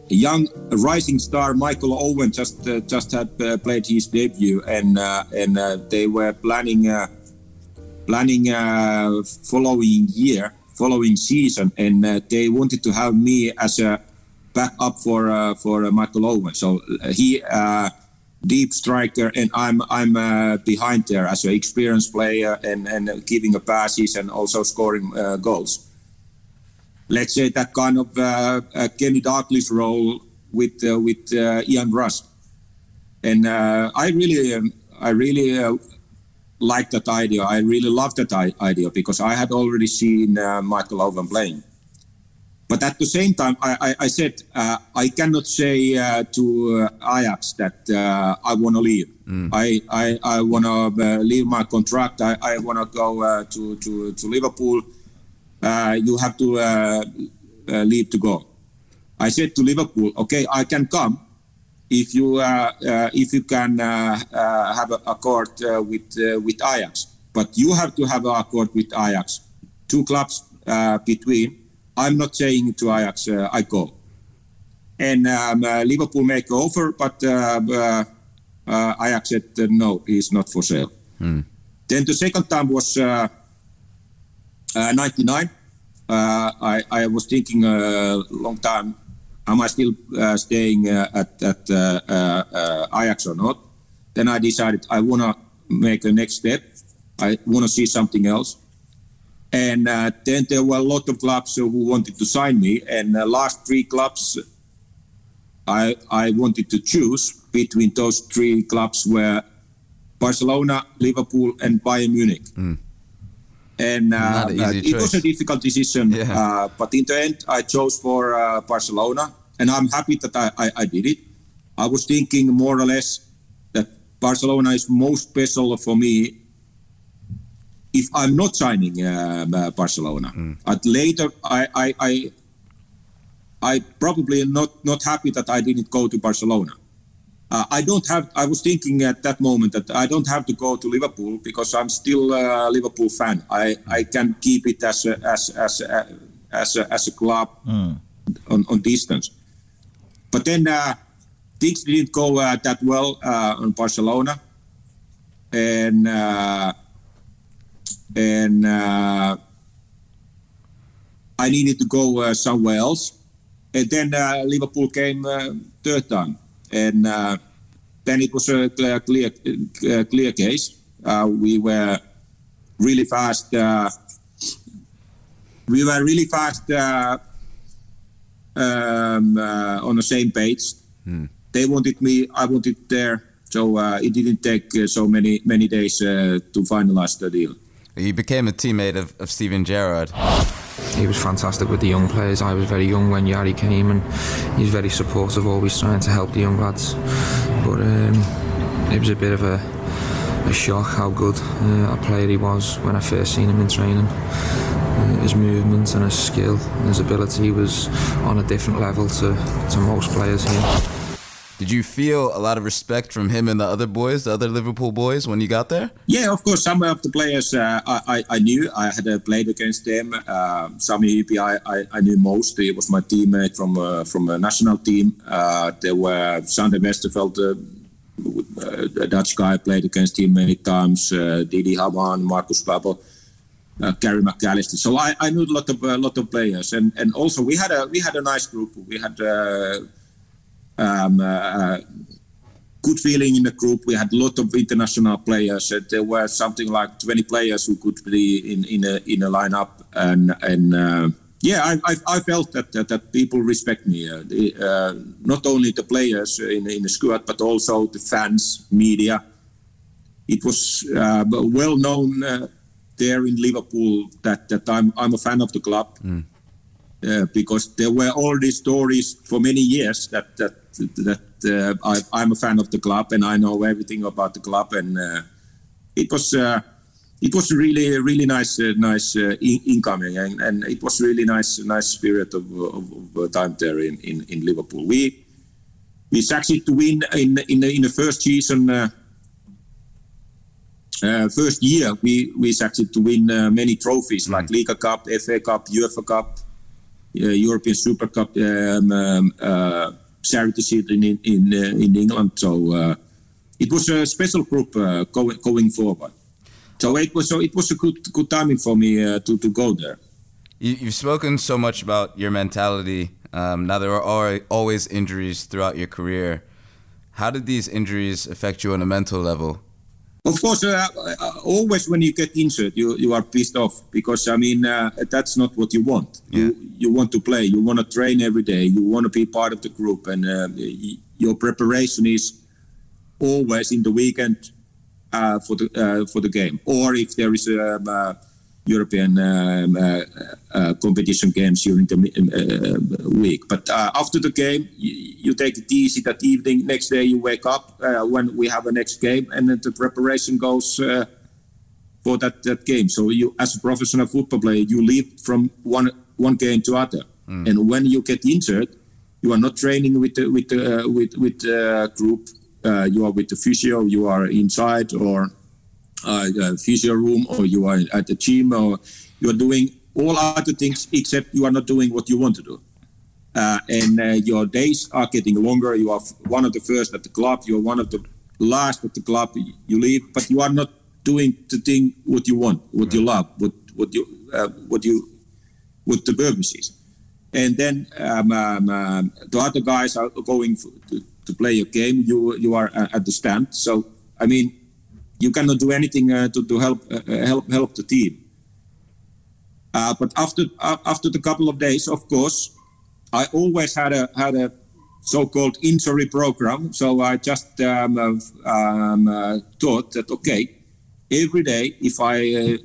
young rising star Michael Owen just uh, just had uh, played his debut, and uh, and they were planning planning following year, following season, and they wanted to have me as a backup for for Michael Owen. So he. Deep striker, and I'm I'm uh, behind there as an experienced player and and giving a passes and also scoring uh, goals. Let's say that kind of uh, uh, Kenny Dalglish role with uh, with uh, Ian Rush, and I really um, I really like that idea. I really love that idea because I had already seen Michael Owen playing. But at the same time, I, I, I said uh, I cannot say uh, to uh, Ajax that uh, I want to leave. I, I, I want to uh, leave my contract. I, I want to go uh, to, to, to Liverpool. Uh, you have to uh, uh, leave to go. I said to Liverpool, okay, I can come if you uh, uh, if you can uh, uh, have a accord uh, with uh, with Ajax. But you have to have an accord with Ajax. Two clubs uh, between. I'm not saying to Ajax, uh, I go. And um, uh, Liverpool make offer, but uh, uh, uh, Ajax said uh, no, he's not for sale. Then the second time was uh, uh, 99. Uh, I, I was thinking a long time, am I still uh, staying uh, at, at Ajax or not? Then I decided I want to make a next step. I want to see something else. And uh, then there were a lot of clubs who wanted to sign me. And the last three clubs I, I wanted to choose between those three clubs were Barcelona, Liverpool, and Bayern Munich. And uh, uh, it was a difficult decision, Yeah. uh, but in the end, I chose for uh, Barcelona, and I'm happy that I, I, I did it. I was thinking more or less that Barcelona is most special for me if I'm not signing uh, uh, Barcelona. But later, I, I, I, I probably not not happy that I didn't go to Barcelona. Uh, I don't have. I was thinking at that moment that I don't have to go to Liverpool because I'm still a Liverpool fan. I, I can keep it as a, as as a, as a, as a club on, on distance. But then uh, things didn't go uh, that well uh, on Barcelona, and uh, and uh, I needed to go uh, somewhere else. And then uh, Liverpool came uh, third time, and uh, then it was a clear, clear, clear case. we were really fast. we were really fast um, on the same page. Hmm. They wanted me, I wanted there. So uh, it didn't take uh, so many many days uh, to finalize the deal. You became a teammate of, of Steven Gerrard. He was fantastic with the young players. I was very young when Jari came, and he's very supportive, always trying to help the young lads. But um, it was a bit of a, a shock how good uh, a player he was when I first seen him in training. Uh, his movements and his skill and his ability was on a different level to, to most players here. Did you feel a lot of respect from him and the other boys, the other Liverpool boys, when you got there? Yeah, of course. Some of the players uh, I, I, knew. I had uh, played against them. Uh, Sami Hyypiä I, I, I, knew most. He was my teammate from uh, from a national team. Uh, there were Sander Westerveld, uh, a Dutch guy, played against him many times. Uh, Didi Hamann, Marcus Babbel. Uh, Gary McAllister. So I, I knew a lot of a lot of players, and and also we had a we had a nice group. We had um, uh, good feeling in the group. We had a lot of international players. Uh, there were something like 20 players who could be in in a in a lineup, and and uh, yeah, I, I, I felt that, that, that people respect me. Uh, the, uh, not only the players in in the squad, but also the fans, media. It was uh, well known there in Liverpool that that I'm I'm a fan of the club. Mm. Because there were all these stories for many years that, that that uh, I, am a fan of the club and I know everything about the club, and uh, it was uh, it was really really nice nice in- incoming, and, and, it was really nice nice spirit of, of, of time there in, in, in, Liverpool. We we succeeded to win in in the, in the first season. Uh, first year, we we succeeded to win uh, many trophies mm. like Liga Cup, FA Cup, UEFA Cup, uh, Eh, European Super Cup, eh, um, um, eh, charity shield in in in England. So it was a special group going going forward. So it was so it was a good good timing for me to to go there. You, have spoken so much about your mentality. Um, now there are always injuries throughout your career. How did these injuries affect you on a mental level? Of course, uh, uh, always when you get injured, you, you are pissed off because I mean uh, that's not what you want. Yeah. You you want to play, you want to train every day, you want to be part of the group, and uh, your preparation is always in the weekend uh, for the uh, for the game, or if there is a um, European um, uh, uh, competition games during the uh, week. But after the game, you, you, take it easy that evening. Next day, you wake up when we have a next game, and then the preparation goes for that, that game. So you, as a professional football player, you leave from one one game to other, mm. and when you get injured, you are not training with the, with the, uh, with with the group. Uh, you are with the physio. You are inside or uh, physio room or you are at the gym or you are doing all other things except you are not doing what you want to do. Uh, and uh, your days are getting longer. You are one of the first at the club. You are one of the last at the club. You leave, but you are not doing the thing what you want, what right. you love, what what you uh, what you what the purpose is. And then um, um, um, the other guys are going to, to play a game. You you are uh, at the stand. So I mean, you cannot do anything uh, to, to help uh, uh, help help the team. Uh, but after uh, after the couple of days, of course, I always had a had a so-called injury program. So I just um, um, uh, thought that okay, every day if I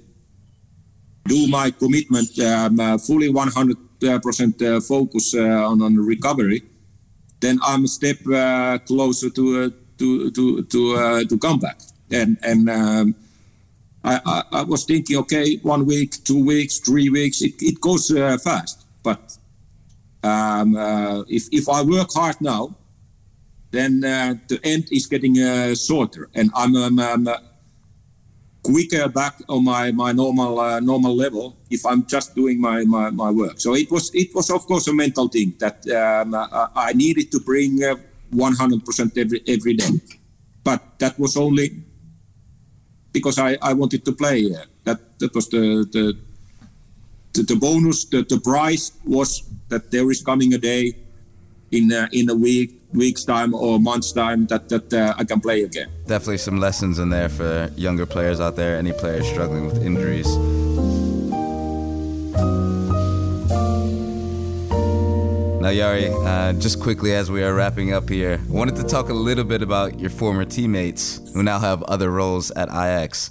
do my commitment um, fully 100 percent focus on on recovery, then I'm a step closer to to to to to come back and and um, I, I, I, was thinking, okay, one week, two weeks, three weeks, it, it goes uh, fast. But um, uh, if if I work hard now, then uh, the end is getting uh, shorter, and I'm, um, um, quicker back on my my normal uh, normal level if I'm just doing my, my, my work. So it was it was of course a mental thing that um, I needed to bring 100% uh, every every day, but that was only because I, I wanted to play. That that was the the the, the bonus, the, the prize was that there is coming a day in uh, in a week week's time or month's time that that uh, I can play again. Definitely some lessons in there for younger players out there, any players struggling with injuries. Now, Jari, uh, just quickly as we are wrapping up here, I wanted to talk a little bit about your former teammates who now have other roles at Ajax.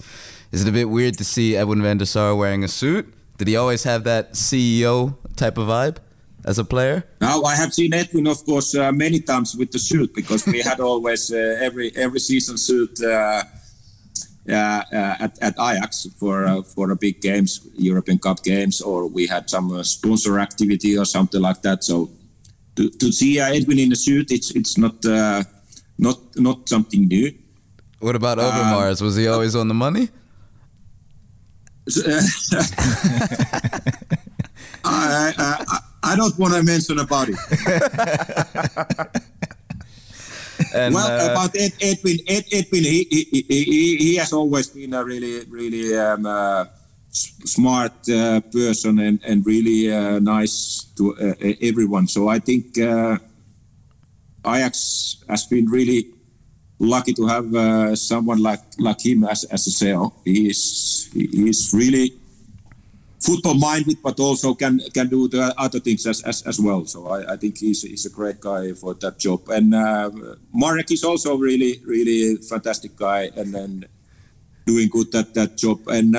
Is it a bit weird to see Edwin van der Sar wearing a suit? Did he always have that CEO type of vibe as a player? Now I have seen Edwin, of course, uh, many times with the suit because we had *laughs* always uh, every every season suit. Uh, uh, uh at, at Ajax for uh, for a big games, European Cup games, or we had some sponsor activity or something like that. So to, to see Edwin in a suit, it's it's not not not something new. What about Overmars? Um, was he always on the money? *laughs* I, I, I don't want to mention about it. *laughs* and, well, uh, about Ed, Edwin, Ed, Edwin, he, he, he, he, has always been a really, really um, uh, smart uh, person and, and really uh, nice to uh, everyone. So I think uh, Ajax has been really lucky to have uh, someone like like him as as a CEO. He is really football minded, but also can can do the other things as as, as well. So I, I think he's he's a great guy for that job. And uh, Marek is also really really fantastic guy, and then doing good at that job. And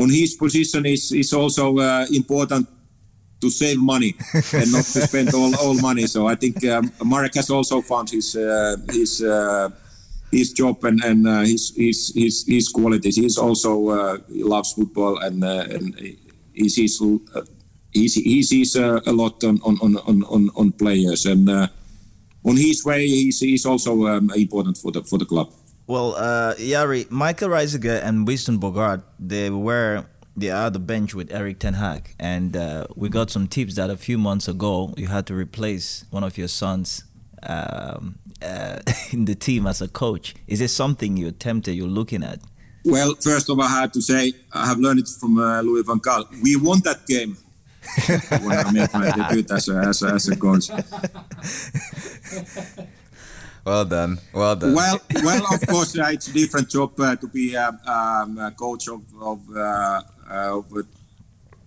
on his position is is also uh, important to save money and not to spend all, all money. So I think um, Marek has also found his uh, his uh, his job and and uh, his, his his his qualities. He's also uh, he loves football and uh, and he sees he sees a lot on on on on, on players and on his way he's, he's also um, important for the for the club. Well, Jari, Michael Reiziger and Winston Bogarde, they were they are the bench with Erik Ten Hag, and uh, we got some tips that a few months ago you had to replace one of your sons um, uh, *laughs* in the team as a coach. Is this something you're tempted, you're looking at? Well, first of all, I have to say I have learned it from uh, Louis van Gaal. We won that game *laughs* when I made my debut as a, as a, as a coach. Well done. Well done. Well, well, of course, uh, it's a different job uh, to be uh, um, a coach of, of, uh, of a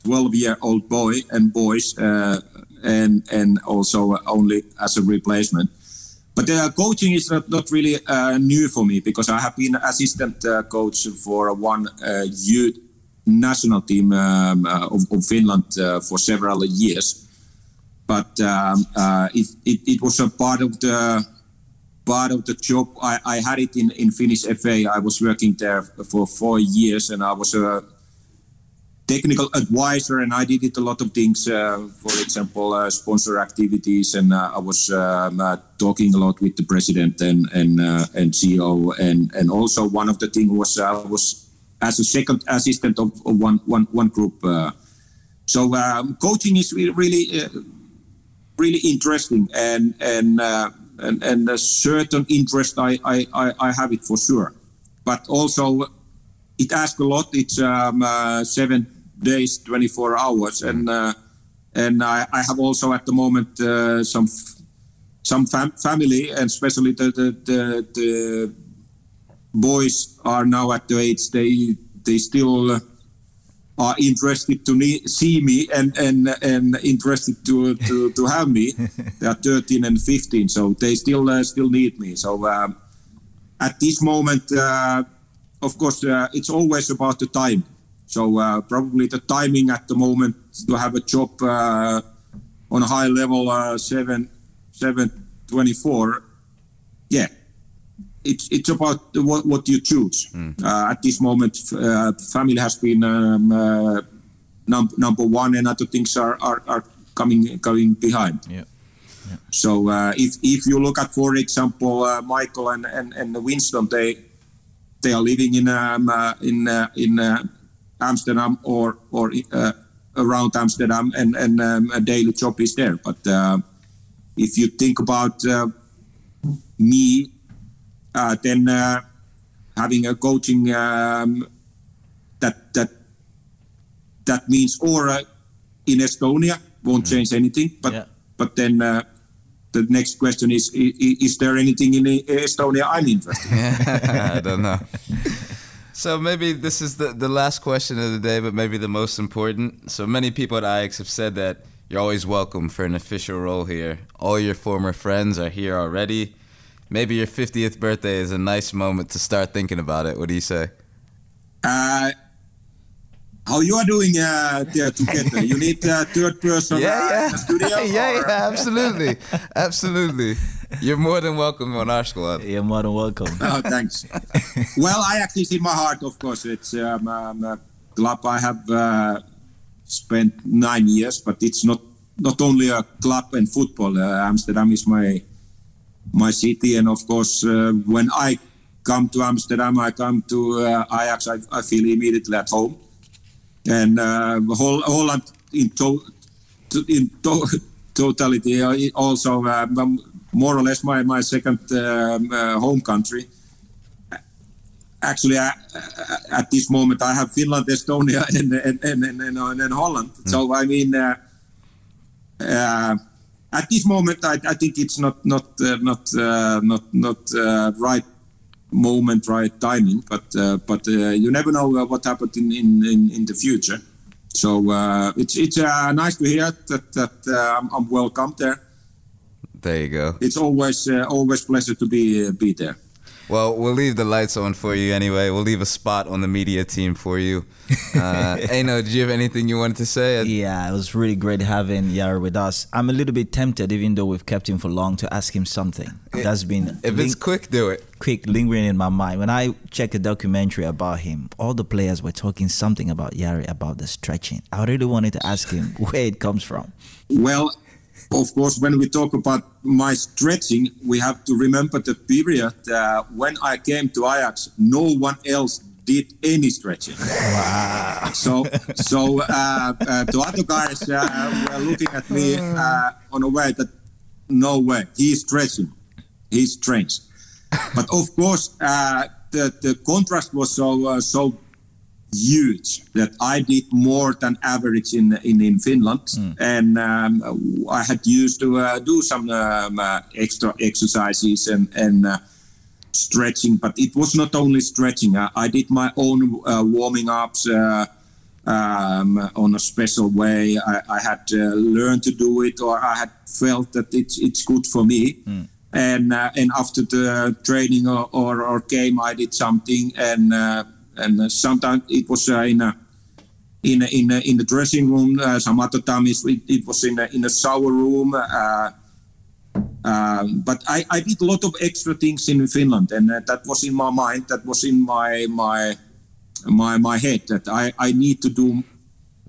12-year-old boy and boys, uh, and and also only as a replacement. But uh, coaching is not, not really new for me because I have been assistant coach for one youth national team um, of, of, Finland for several years. But um, it, it, it was a part of the part of the job. I, I had it in, in Finnish FA. I was working there for four years and I was a technical advisor and I did it a lot of things. Uh, for example, uh, sponsor activities and uh, I was um, uh, talking a lot with the president and and uh, and CEO and and also one of the things was I was as a second assistant of, one, one, one group. Uh. so um, coaching is really really interesting and and and, and a certain interest I, I, I, have it for sure. But also, it asks a lot. It's um, uh, seven days, 24 hours, and uh, and I, I, have also at the moment uh, some some fam- family, and especially the, the, the the boys are now at the age they they still are interested to see me and and and interested to to, to have me. *laughs* they are 13 and 15, so they still uh, still need me. So um, at this moment, uh, of course, uh, it's always about the time. So uh, probably the timing at the moment to have a job uh, on a high level, uh, seven seven twenty four. Yeah, it's it's about what, what you choose. Mm. Uh, at this moment, uh, family has been um, uh, num- number one, and other things are, are, are coming coming behind. Yeah. yeah. So uh, if if you look at, for example, uh, Michael and, and, and Winston, they they are living in um, uh, in in Amsterdam or or around Amsterdam, and and um, a daily job is there. But if you think about me then uh, having a coaching um, that that that means or uh, in Estonia won't change anything. But Yeah. but then uh, the next question is, is is there anything in Estonia I'm interested? in? *laughs* I don't know. So maybe this is the, the last question of the day, but maybe the most important. So many people at Ajax have said that you're always welcome for an official role here. All your former friends are here already. Maybe your 50th birthday is a nice moment to start thinking about it. What do you say? Uh, how you are doing uh, there together? You need a third person uh, in the studio? *laughs* yeah, or- yeah, absolutely, absolutely. You're more than welcome on our squad. You're more than welcome. Oh, thanks. well, I actually see my heart, of course. It's um, um, a club I have uh, spent nine years, but it's not not only a club and football. Uh, Amsterdam is my my city, and of course, uh, when I come to Amsterdam, I come to uh, Ajax. I, I feel immediately at home, and uh, Hol- Holland in to, in to, *laughs* totality also uh, more or less my my second um, uh, home country actually, uh, at this moment, I have Finland, Estonia, *laughs* and and and, and, and, and Holland. So I mean, uh, uh, at this moment, I, I think it's not not uh, not uh, not not uh, right moment, right timing. But uh, but uh, you never know uh, what happened in in, in, in the future. So uh, it's it's uh, nice to hear that that uh, I'm, I'm welcome there. There you go. It's always uh, always pleasure to be uh, be there. Well, we'll leave the lights on for you anyway. We'll leave a spot on the media team for you. *laughs* Uh, Enoh, do you have anything you wanted to say? Yeah, it was really great having Yar with us. I'm a little bit tempted, even though we've kept him for long, to ask him something. That's been If it's quick, do it. quick lingering in my mind. When I checked a documentary about him, all the players were talking something about Jari about the stretching. I really wanted to ask him *laughs* where it comes from. Well, of course, when we talk about my stretching, we have to remember the period uh, when I came to Ajax. No one else did any stretching. Wow. So, so uh, uh, the other guys uh, were looking at me uh, on a way that no way he's stretching, he's strange. But of course, uh, the the contrast was so uh, so huge that I did more than average in in, in Finland, and um, I had used to uh, do some um, uh, extra exercises and and uh, stretching, but it was not only stretching. I, I did my own uh, warming ups. Uh, um, on a special way, I, I had uh, learned to do it, or I had felt that it's it's good for me. And uh, and after the training or, or, or game, I did something, and uh, and uh, sometimes it was uh, in a in a, in a, in the dressing room. Uh, some other times it, it was in a, in a shower room. Um, but I, I did a lot of extra things in Finland, and uh, that was in my mind. That was in my my my my head that I, I need to do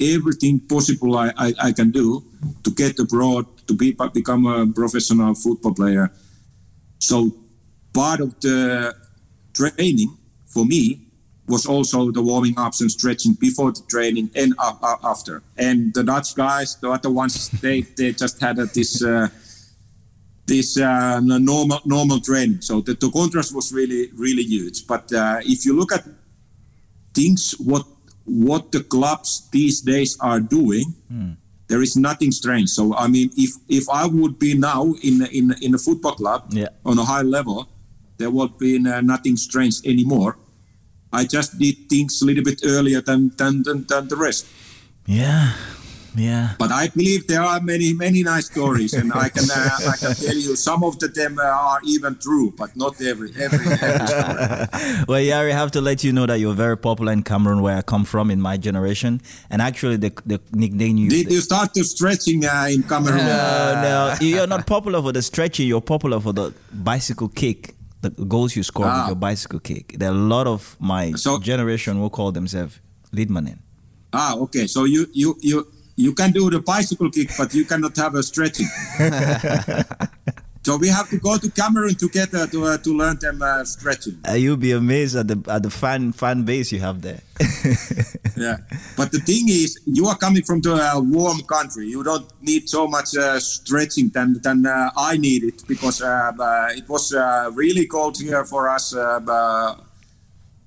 everything possible I, I, I can do to get abroad to be become a professional football player. So part of the training for me was also the warming ups and stretching before the training and a- a- after. And the Dutch guys, the other ones, they, they just had a, this uh, this uh, normal normal training. So the, the contrast was really really huge. But uh, if you look at things what what the clubs these days are doing, there is nothing strange. So I mean, if if I would be now in in in a football club Yeah. on a high level, there would be nothing strange anymore. I just did things a little bit earlier than than than, than the rest. Yeah, yeah. But I believe there are many many nice stories, and I can uh, I can *laughs* tell you some of the them uh, are even true, but not every every. every story. *laughs* Well, Jari, I have to let you know that you're very popular in Cameroon, where I come from, in my generation. And actually, the the nickname you. Did you start to stretching uh, in Cameroon? No, no, *laughs* you're not popular for the stretching. You're popular for the bicycle kick, the goals you score with Ah. your bicycle kick. There are a lot of my So- generation will call themselves Litmanen. Ah, okay. So you you you you can do the bicycle kick, but you cannot have a stretching. *laughs* so we have to go to Cameroon together to uh, to learn them uh, stretching. Uh, you'll be amazed at the at the fan fan base you have there. *laughs* Yeah. But the thing is, you are coming from the uh, warm country. You don't need so much uh, stretching than than uh, I need it because uh, uh, it was uh, really cold here for us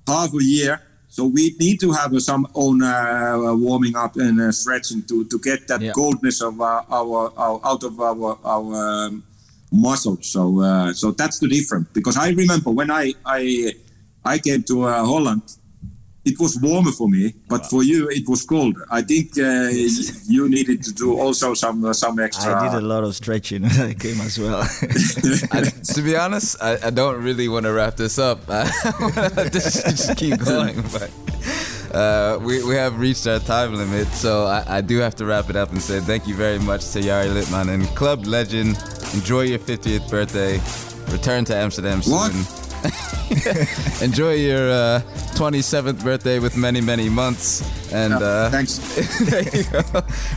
half a year. So we need to have uh, some own uh, warming up and uh, stretching to, to get that Yeah. coldness of uh, our, our out of our our um, muscles. So uh, so that's the difference. Because I remember when I I I came to uh, Holland, it was warmer for me, but for you it was colder. I think uh, *laughs* you needed to do also some uh, some extra. I did a lot of stretching when I came as well. *laughs* I, to be honest, I, I don't really want to wrap this up. *laughs* I wanna just, just keep going, but uh, we, we have reached our time limit, so I, I do have to wrap it up and say thank you very much to Jari and club legend. Enjoy your 50th birthday. Return to Amsterdam What? soon. *laughs* Enjoy your uh, 27th birthday with many, many months. And uh, Thanks. *laughs* there you go.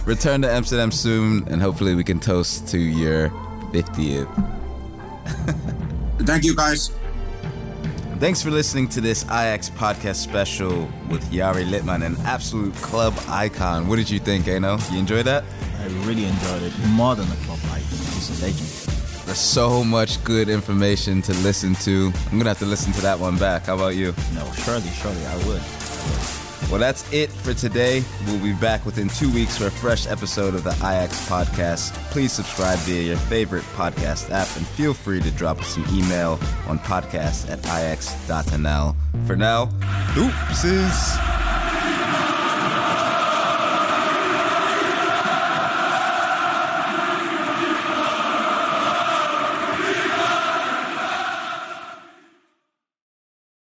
Return to Amsterdam soon, and hopefully we can toast to your 50th. Thank you, guys. Thanks for listening to this Ajax podcast special with Jari Litmanen, an absolute club icon. What did you think, Enoh? You enjoy that? I really enjoyed it. More than a club icon. He's a legend. There's so much good information to listen to. I'm gonna have to listen to that one back. How about you? No, surely, surely I would. Well, that's it for today. We'll be back within two weeks for a fresh episode of the Ajax podcast. Please subscribe via your favorite podcast app and feel free to drop us an email on podcast at ajax.nl. For now, deuces.